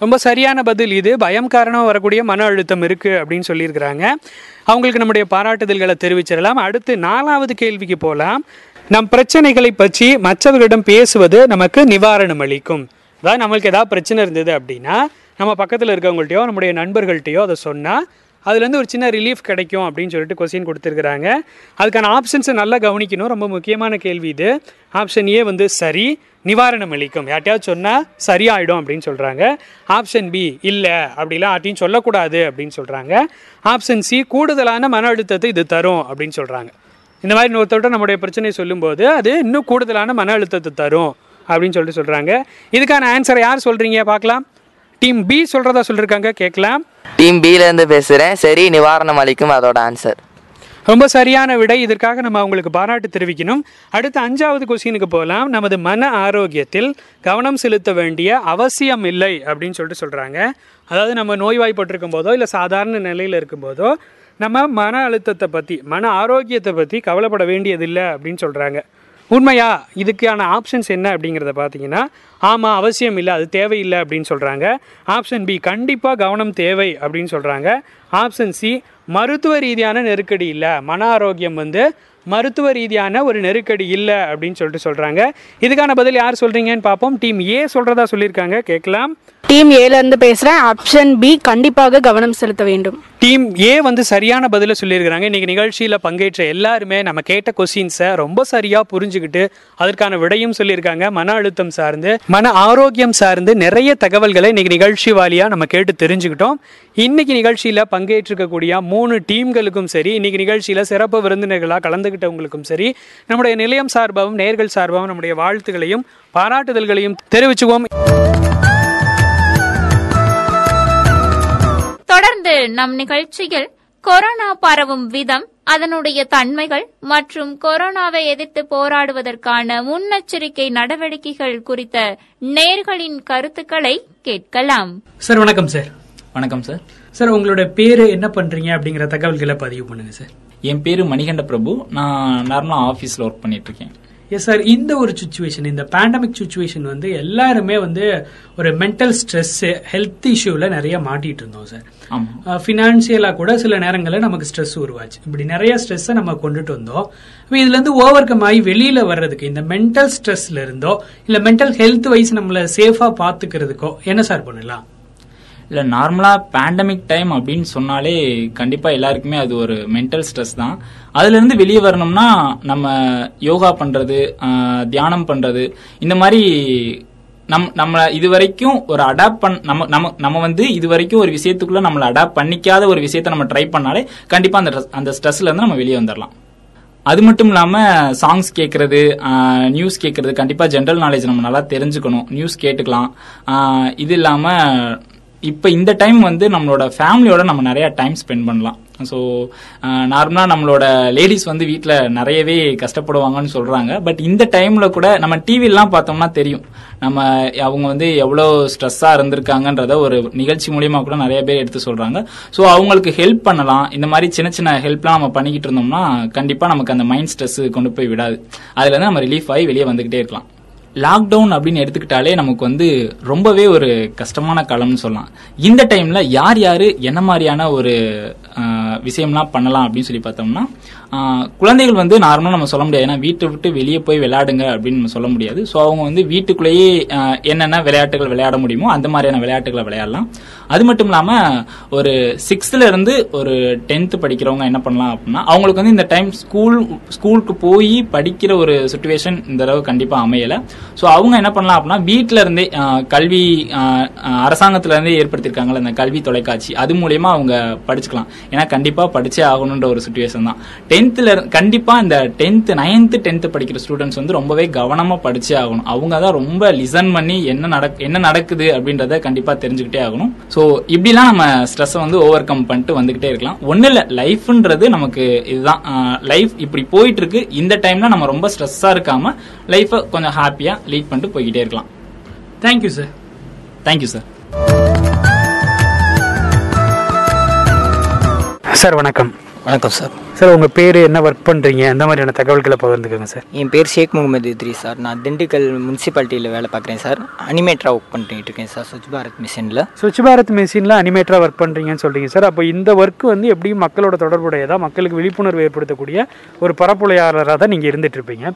ரொம்ப சரியான பதில் இது. பயம் காரணமாக வரக்கூடிய மன அழுத்தம் இருக்குது அப்படின்னு சொல்லியிருக்கிறாங்க. அவங்களுக்கு நம்முடைய பாராட்டுதல்களை தெரிவிச்சிடலாம். அடுத்து நாலாவது கேள்விக்கு போகலாம் நம் பிரச்சனைகளை பற்றி மற்றவர்களிடம் பேசுவது நமக்கு நிவாரணம் அளிக்கும். அதாவது நம்மளுக்கு ஏதாவது பிரச்சனை இருந்தது அப்படின்னா நம்ம பக்கத்தில் இருக்கவங்கள்ட்டையோ நம்முடைய நண்பர்கள்ட்டையோ அதை சொன்னால் அதுலேருந்து ஒரு சின்ன ரிலீஃப் கிடைக்கும் அப்படின்னு சொல்லிட்டு கொஸ்டின் கொடுத்துருக்குறாங்க. அதுக்கான ஆப்ஷன்ஸை நல்லா கவனிக்கணும். ரொம்ப முக்கியமான கேள்வி இது. ஆப்ஷன் ஏ வந்து சரி நிவாரணம் அளிக்கும். யார்ட்டையாவது சொன்னால் சரியாயிடும் அப்படின்னு சொல்கிறாங்க ஆப்ஷன் பி இல்லை அப்படிலாம் யார்ட்டையும் சொல்லக்கூடாது அப்படின்னு சொல்கிறாங்க ஆப்ஷன் சி கூடுதலான மன அழுத்தத்தை இது தரும் அப்படின்னு சொல்கிறாங்க இந்த மாதிரி ஒருத்தர்கிட்ட நம்முடைய பிரச்சனையை சொல்லும்போது அது இன்னும் கூடுதலான மன அழுத்தத்தை தரும் அப்படின்னு சொல்லிட்டு சொல்கிறாங்க இதுக்கான ஆன்சரை யார் சொல்கிறீங்க பார்க்கலாம். டீம் பி சொல்கிறதா சொல்லியிருக்காங்க கேட்கலாம் டீம் இருந்து பேசுகிறேன் சரி நிவாரணம் அளிக்கும். அதோட ஆன்சர் ரொம்ப சரியான விடை. இதற்காக நம்ம அவங்களுக்கு பாராட்டு தெரிவிக்கணும். அடுத்த அஞ்சாவது கொஸ்டினுக்கு போகலாம் நமது மன ஆரோக்கியத்தில் கவனம் செலுத்த வேண்டிய அவசியம் இல்லை அப்படின்னு சொல்லிட்டு சொல்கிறாங்க அதாவது நம்ம நோய்வாய்ப்பட்டிருக்கும் போதோ இல்லை சாதாரண நிலையில் இருக்கும்போதோ நம்ம மன அழுத்தத்தை பற்றி மன ஆரோக்கியத்தை பற்றி கவலைப்பட வேண்டியதில்லை அப்படின்னு சொல்கிறாங்க உண்மையா? இதுக்கான ஆப்ஷன்ஸ் என்ன அப்படிங்கிறத பார்த்தீங்கன்னா ஆமாம் அவசியம் இல்லை அது தேவையில்லை அப்படின்னு சொல்கிறாங்க ஆப்ஷன் பி கண்டிப்பாக கவனம் தேவை அப்படின்னு சொல்கிறாங்க ஆப்ஷன் சி மருத்துவ ரீதியான நெருக்கடி இல்லை. மன ஆரோக்கியம் வந்து மருத்துவ ரீதியான ஒரு நெருக்கடி இல்லை அப்படின்னு சொல்லிட்டு சொல்கிறாங்க இதுக்கான பதில் யார் சொல்கிறீங்கன்னு பார்ப்போம் டீம் ஏ சொல்கிறதா சொல்லியிருக்காங்க. கேட்கலாம். டீம் ஏலேருந்து பேசுகிறேன் ஆப்ஷன் பி கண்டிப்பாக கவனம் செலுத்த வேண்டும். டீம் ஏ வந்து சரியான பதிலை சொல்லியிருக்கிறாங்க. இன்னைக்கு நிகழ்ச்சியில் பங்கேற்ற எல்லாருமே நம்ம கேட்ட கொஸ்டின்ஸை ரொம்ப சரியாக புரிஞ்சுக்கிட்டு அதற்கான விடையும் சொல்லியிருக்காங்க. மன அழுத்தம் சார்ந்து மன ஆரோக்கியம் சார்ந்து நிறைய தகவல்களை இன்றைக்கி நிகழ்ச்சி வாலியாக நம்ம கேட்டு தெரிஞ்சுக்கிட்டோம். இன்றைக்கி நிகழ்ச்சியில் பங்கேற்றிருக்கக்கூடிய மூணு டீம்களுக்கும் சரி இன்னைக்கு நிகழ்ச்சியில் சிறப்பு விருந்தினர்களாக கலந்துக்கிட்டவங்களுக்கும் சரி நம்முடைய நிலையம் சார்பாகவும் நேர்கள் சார்பாகவும் நம்முடைய வாழ்த்துகளையும் பாராட்டுதல்களையும் தெரிவிச்சுக்குவோம். தொடர்ந்து நம் நிகழ்ச்சியில் கொரோனா பரவும் விதம் அதனுடைய தன்மைகள் மற்றும் கொரோனாவை எதிர்த்து போராடுவதற்கான முன்னெச்சரிக்கை நடவடிக்கைகள் குறித்த நேர்களின் கருத்துக்களை கேட்கலாம். சார் வணக்கம் சார். வணக்கம் சார். சார் உங்களோட பேரு என்ன பண்றீங்க அப்படிங்கிற தகவல்களை பதிவு பண்ணுங்க சார். என் பேரு மணிகண்ட பிரபு. நான் நார்மலா ஆஃபீஸில் ஒர்க் பண்ணிட்டு இருக்கேன். எஸ் சார் இந்த ஒரு சுச்சுவேஷன் இந்த பேண்டமிக் சுச்சுவேஷன் வந்து எல்லாருமே வந்து ஒரு மென்டல் ஸ்ட்ரெஸ் ஹெல்த் இஷ்யூவில் நிறைய மாட்டிட்டு இருந்தோம் சார் ஆமாம் ஃபினான்சியலாக கூட சில நேரங்களில் நமக்கு ஸ்ட்ரெஸ் உருவாச்சு. இப்படி நிறைய ஸ்ட்ரெஸ்ஸை நம்ம கொண்டுட்டு வந்தோம். இப்போ இதுலேருந்து ஓவர் கம் ஆகி வெளியில் வர்றதுக்கு இந்த மென்டல் ஸ்ட்ரெஸ்ல இருந்தோ இல்லை மென்டல் ஹெல்த் வைஸ் நம்மளை சேஃபாக பார்த்துக்கிறதுக்கோ என்ன சார் பண்ணலாம்? இல்லை நார்மலாக பேண்டமிக் டைம் அப்படின்னு சொன்னாலே கண்டிப்பாக எல்லாருக்குமே அது ஒரு மென்டல் ஸ்ட்ரெஸ் தான். அதுலேருந்து வெளியே வரணும்னா நம்ம யோகா பண்ணுறது தியானம் பண்ணுறது இந்த மாதிரி நம் நம்ம இது வரைக்கும் ஒரு அடாப்ட் பண் நம்ம நம்ம நம்ம வந்து இது வரைக்கும் ஒரு விஷயத்துக்குள்ள நம்மளை அடாப்ட் பண்ணிக்காத ஒரு விஷயத்த நம்ம ட்ரை பண்ணாலே கண்டிப்பாக அந்த அந்த ஸ்ட்ரெஸ்லேருந்து நம்ம வெளியே வந்துடலாம் அது மட்டும் இல்லாமல் சாங்ஸ் கேட்குறது நியூஸ் கேட்குறது கண்டிப்பாக ஜென்ரல் நாலேஜ் நம்ம நல்லா தெரிஞ்சுக்கணும். நியூஸ் கேட்டுக்கலாம். இது இல்லாமல் இப்போ இந்த டைம் வந்து நம்மளோட ஃபேமிலியோட நம்ம நிறைய டைம் ஸ்பெண்ட் பண்ணலாம். ஸோ நார்மலாக நம்மளோட லேடிஸ் வந்து வீட்டில் நிறையவே கஷ்டப்படுவாங்கன்னு சொல்கிறாங்க பட் இந்த டைமில் கூட நம்ம டிவிலாம் பார்த்தோம்னா தெரியும். நம்ம அவங்க வந்து எவ்வளோ ஸ்ட்ரெஸ்ஸாக இருந்திருக்காங்கன்றத ஒரு நிகழ்ச்சி மூலியமாக கூட நிறைய பேர் எடுத்து சொல்கிறாங்க ஸோ அவங்களுக்கு ஹெல்ப் பண்ணலாம். இந்த மாதிரி சின்ன சின்ன ஹெல்ப்லாம் நம்ம பண்ணிக்கிட்டு இருந்தோம்னா கண்டிப்பாக நமக்கு அந்த மைண்ட் ஸ்ட்ரெஸ் கொண்டு போய் விடாது. அதுலேருந்து நம்ம ரிலீஃப் ஆகி வெளியே வந்துக்கிட்டே இருக்கலாம். லாக்டவுன் அப்படின்னு எடுத்துக்கிட்டாலே நமக்கு வந்து ரொம்பவே ஒரு கஷ்டமான காலம்னு சொல்லலாம். இந்த டைம்ல யார் யாரு என்ன மாதிரியான ஒரு விஷயம்லாம் பண்ணலாம் அப்படின்னு சொல்லி பார்த்தோம்னா குழந்தைகள் வந்து நார்மலாக நம்ம சொல்ல முடியாது. ஏன்னா வீட்டை விட்டு வெளியே போய் விளையாடுங்க அப்படின்னு நம்ம சொல்ல முடியாது. ஸோ அவங்க வந்து வீட்டுக்குள்ளேயே என்னென்ன விளையாட்டுகள் விளையாட முடியுமோ அந்த மாதிரியான விளையாட்டுகளை விளையாடலாம். அது மட்டும் இல்லாமல் ஒரு சிக்ஸ்த்துலேருந்து ஒரு டென்த்து படிக்கிறவங்க என்ன பண்ணலாம் அப்படின்னா அவங்களுக்கு வந்து இந்த டைம் ஸ்கூல் ஸ்கூலுக்கு போய் படிக்கிற ஒரு சுச்சுவேஷன் இந்த தடவை கண்டிப்பாக அமையலை. ஸோ அவங்க என்ன பண்ணலாம் அப்படின்னா வீட்டிலருந்தே கல்வி அரசாங்கத்திலேருந்தே ஏற்படுத்தியிருக்காங்கள அந்த கல்வி தொலைக்காட்சி அது மூலயமா அவங்க படிச்சுக்கலாம். ஏன்னா கண்டிப்பாக படித்தே ஆகணுன்ற ஒரு சுச்சுவேஷன் தான். டென்த்ல கண்டிப்பா இந்த டென்த் நைன்த் டென்த் படிக்கிற ஸ்டூடெண்ட்ஸ் வந்து ரொம்பவே கவனமா படிச்சே ஆகணும். அவங்க தான் ரொம்ப லிசன் பண்ணி என்ன நடக் என்ன நடக்குது அப்படின்றத கண்டிப்பா தெரிஞ்சுக்கிட்டே ஆகணும். ஸோ இப்படிலாம் நம்ம ஸ்ட்ரெஸ்ஸை வந்து ஓவர் கம் பண்ணிட்டு வந்துகிட்டே இருக்கலாம். ஒன்றும் இல்லை லைஃப்ன்றது நமக்கு இதுதான். லைஃப் இப்படி போயிட்டு இருக்கு இந்த டைம்ல நம்ம ரொம்ப ஸ்ட்ரெஸ்ஸா இருக்காம லைஃபை கொஞ்சம் ஹாப்பியா லீட் பண்ணிட்டு போய்கிட்டே இருக்கலாம். Thank you sir thank you sir sir வணக்கம். வணக்கம் சார். சார் உங்கள் பேர் என்ன ஒர்க் பண்ணுறீங்க எந்த மாதிரியான தகவல்களை பகிர்ந்துக்கோங்க சார். என் பேர் ஷேக் முகமது இத்ரி சார். நான் திண்டுக்கல் முனிசிபாலிட்டியில் வேலை பார்க்குறேன் சார். அனிமேட்டராக ஒர்க் பண்ணிட்டு இருக்கேன் சார் சுவிட்ச் பாரத் மிஷினில் ஸ்வச் பாரத் மிஷினில் அனிமேட்டராக ஒர்க் பண்ணுறீங்கன்னு சொல்றீங்க சார். அப்போ இந்த ஒர்க் வந்து எப்படியும் மக்களோட தொடர்புடையதா மக்களுக்கு விழிப்புணர்வு ஏற்படுத்தக்கூடிய ஒரு பரப்புரையாளராக தான் நீங்கள் இருந்துட்டு இருப்பீங்க.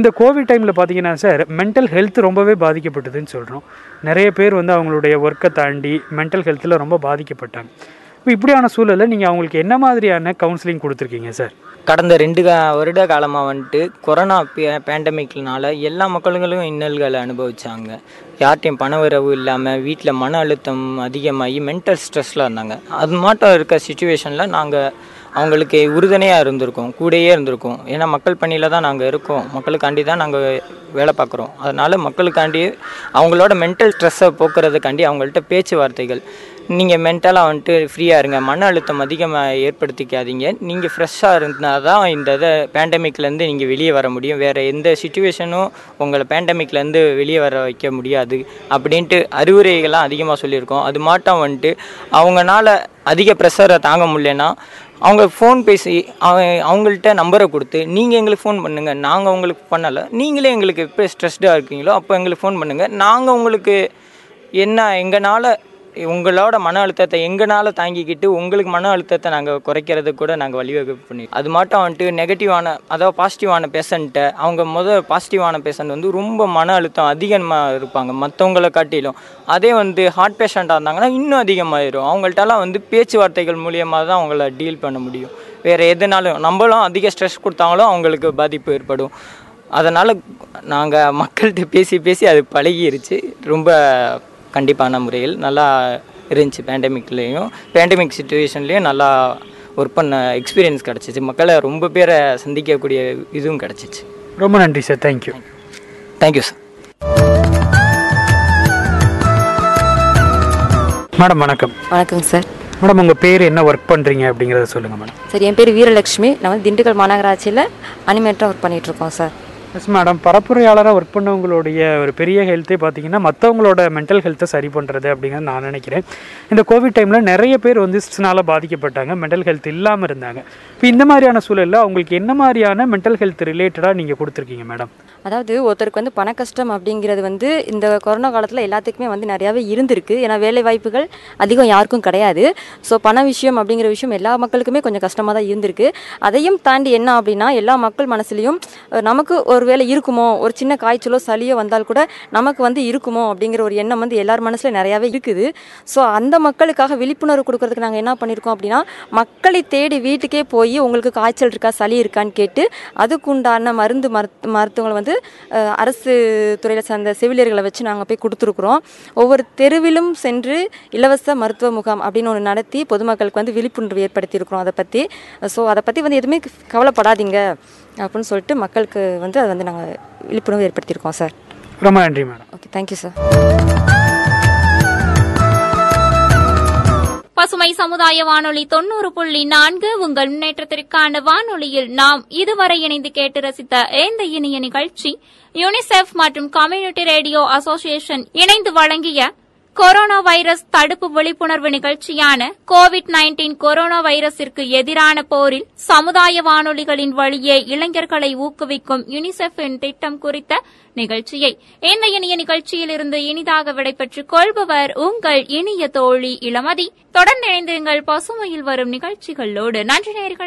இந்த கோவிட் டைமில் பார்த்தீங்கன்னா சார் மென்டல் ஹெல்த் ரொம்பவே பாதிக்கப்பட்டதுன்னு சொல்கிறோம் நிறைய பேர் வந்து அவங்களுடைய ஒர்க்கை தாண்டி மென்டல் ஹெல்த்தில் ரொம்ப பாதிக்கப்பட்டாங்க. இப்போ இப்படியான சூழலில் நீங்கள் அவங்களுக்கு என்ன மாதிரியான கவுன்சிலிங் கொடுத்துருக்கீங்க சார் கடந்த ரெண்டு கா- வருட காலமாக வந்துட்டு கொரோனா பேண்டமிக்னால எல்லா மக்களுங்களும் இன்னல்களை அனுபவித்தாங்க யார்ட்டையும் பண உறவு இல்லாமல் வீட்டில் மன அழுத்தம் அதிகமாகி மென்டல் ஸ்ட்ரெஸ்ஸில் இருந்தாங்க. அது மாட்டம் இருக்க சுச்சுவேஷனில் நாங்கள் அவங்களுக்கு உறுதுணையாக இருந்திருக்கோம் கூடயே இருந்திருக்கோம். ஏன்னா மக்கள் பணியில் தான் நாங்கள் இருக்கோம். மக்களுக்காண்டி தான் நாங்கள் வேலை பார்க்குறோம். அதனால் மக்களுக்காண்டி அவங்களோட மென்டல் ஸ்ட்ரெஸ்ஸை போக்குறதுக்காண்டி அவங்கள்ட்ட பேச்சுவார்த்தைகள் நீங்கள் மென்டலாக வந்துட்டு ஃப்ரீயாக இருங்க. மன அழுத்தம் அதிகமாக ஏற்படுத்திக்காதீங்க. நீங்கள் ஃப்ரெஷ்ஷாக இருந்தால் தான் இந்த இதை பேண்டமிக்லேருந்து நீங்கள் வெளியே வர முடியும். வேறு எந்த சுச்சுவேஷனும் உங்களை பேண்டமிக்லேருந்து வெளியே வர வைக்க முடியாது. அப்படின்ட்டு அறிவுரைகள்லாம் அதிகமாக சொல்லியிருக்கோம். அது மாட்டம் வந்துட்டு அவங்கனால அதிக ப்ரெஷரை தாங்க முடியலன்னா அவங்க ஃபோன் பேசி அவங்கள்ட்ட நம்பரை கொடுத்து நீங்கள் எங்களுக்கு ஃபோன் பண்ணுங்கள் நாங்கள் உங்களுக்கு பண்ணலை. நீங்களே எங்களுக்கு எப்போ ஸ்ட்ரெஸ்டாக இருக்கீங்களோ அப்போ எங்களுக்கு ஃபோன் பண்ணுங்கள் நாங்கள் உங்களுக்கு என்ன எங்களால் உங்களோட மன அழுத்தத்தை எங்களால் தாங்கிக்கிட்டு உங்களுக்கு மன அழுத்தத்தை நாங்கள் குறைக்கிறதுக்கு கூட நாங்கள் வழிவகுப்பு பண்ணி அது மட்டும் வந்துட்டு நெகட்டிவான அதாவது பாசிட்டிவான பேஷண்ட்டை அவங்க முதல் பாசிட்டிவான பேஷண்ட் வந்து ரொம்ப மன அழுத்தம் அதிகமாக இருப்பாங்க மற்றவங்கள காட்டிலும். அதே வந்து ஹார்ட் பேஷண்ட்டாக இருந்தாங்கன்னா இன்னும் அதிகமாகிடும் அவங்கள்ட்டலாம் வந்து பேச்சுவார்த்தைகள் மூலியமாக தான் அவங்கள டீல் பண்ண முடியும். வேறு எதுனாலும் நம்மளும் அதிக ஸ்ட்ரெஸ் கொடுத்தாலும் அவங்களுக்கு பாதிப்பு ஏற்படும். அதனால் நாங்கள் மக்கள்கிட்ட பேசி பேசி அது பழகிருச்சு. ரொம்ப கண்டிப்பான முறையில் நல்லா இருந்துச்சு பேண்டமிக்லேயும் பேண்டமிக் சுச்சுவேஷன்லேயும் நல்லா ஒர்க் பண்ண எக்ஸ்பீரியன்ஸ் கிடச்சிச்சு. மக்களை ரொம்ப பேரை சந்திக்கக்கூடிய இதுவும் கிடச்சிச்சு. ரொம்ப நன்றி sir thank you thank you sir madam வணக்கம். வணக்கங்க சார் மேடம் உங்கள் பேர் என்ன ஒர்க் பண்ணுறீங்க அப்படிங்கிறத சொல்லுங்கள் மேடம் சார் என் பேர் வீரலட்சுமி. நான் வந்து திண்டுக்கல் மாநகராட்சியில் அனிமேட்டராக ஒர்க் பண்ணிட்டு இருக்கோம் சார் எஸ் மேடம் பரப்புரையாளராக ஒர்க் பண்ணவங்களுடைய ஒரு பெரிய ஹெல்த்தே பார்த்தீங்கன்னா மற்றவங்களோட மென்டல் ஹெல்த்தை சரி பண்ணுறது அப்படிங்கிறது நான் நினைக்கிறேன். இந்த கோவிட் டைமில் நிறைய பேர் வந்து ஸ்ட்ரெஸ்னால் பாதிக்கப்பட்டாங்க மென்டல் ஹெல்த் இல்லாமல் இருந்தாங்க. இப்போ இந்த மாதிரியான சூழலில் அவங்களுக்கு என்ன மாதிரியான மென்டல் ஹெல்த் ரிலேட்டடாக நீங்கள் கொடுத்துருக்கீங்க மேடம் அதாவது ஒருத்தருக்கு வந்து பண கஷ்டம் அப்படிங்கிறது வந்து இந்த கொரோனா காலத்தில் எல்லாத்துக்குமே வந்து நிறையாவே இருந்திருக்கு. ஏன்னா வேலை வாய்ப்புகள் அதிகம் யாருக்கும் கிடையாது. ஸோ பண விஷயம் அப்படிங்கிற விஷயம் எல்லா மக்களுக்குமே கொஞ்சம் கஷ்டமாக தான் இருந்திருக்கு. அதையும் தாண்டி என்ன அப்படின்னா எல்லா மக்கள் மனசுலையும் நமக்கு ஒரு வேலை இருக்குமோ ஒரு சின்ன காய்ச்சலோ சளியோ வந்தால் கூட நமக்கு வந்து இருக்குமோ அப்படிங்கிற ஒரு எண்ணம் வந்து எல்லார் மனசில் நிறையாவே இருக்குது. ஸோ அந்த மக்களுக்காக விழிப்புணர்வு கொடுக்கறதுக்கு நாங்கள் என்ன பண்ணியிருக்கோம் அப்படின்னா மக்களை தேடி வீட்டுக்கே போய் உங்களுக்கு காய்ச்சல் இருக்கா சளி இருக்கான்னு கேட்டு அதுக்குண்டான மருந்து மருத்து மருத்துவங்களை வந்து அஹ், அரசு துறையில் சார்ந்த செவிலியர்களை வச்சு நாங்கள் போய் கொடுத்துருக்குறோம். ஒவ்வொரு தெருவிலும் சென்று இலவச மருத்துவ முகாம் அப்படின்னு ஒன்று நடத்தி பொதுமக்களுக்கு வந்து விழிப்புணர்வு ஏற்படுத்தியிருக்கிறோம் அதை பற்றி ஸோ அதை பற்றி வந்து எதுவுமே கவலைப்படாதீங்க அப்படின்னு சொல்லிட்டு மக்களுக்கு வந்து அதை வந்து நாங்கள் விழிப்புணர்வு ஏற்படுத்தியிருக்கோம் சார். ரொம்ப நன்றி மேடம். ஓகே தேங்க்யூ சார் பசுமை சமுதாய வானொலி தொண்ணூறு புள்ளி நான்கு உங்கள் முன்னேற்றத்திற்கான வானொலியில் நாம் இதுவரை இணைந்து கேட்டு ரசித்த இந்த இனிய நிகழ்ச்சி யூனிசெஃப் மற்றும் கம்யூனிட்டி ரேடியோ அசோசியேஷன் இணைந்து வழங்கிய கொரோனா வைரஸ் தடுப்பு விழிப்புணர்வு நிகழ்ச்சியான கோவிட் நைன்டீன் கொரோனா வைரஸிற்கு எதிரான போரில் சமுதாய வானொலிகளின் வழியே இளைஞர்களை ஊக்குவிக்கும் யுனிசெஃபின் திட்டம் குறித்த நிகழ்ச்சியை இந்த இனிய நிகழ்ச்சியிலிருந்து இனிதாக விடைபெற்றுக் கொள்பவர் உங்கள் இனிய தோழி இளமதி. தொடர்ந்து இணைந்திருங்கள். பசுமையில் வரும் நிகழ்ச்சிகளோடு. நன்றி நேர்கள்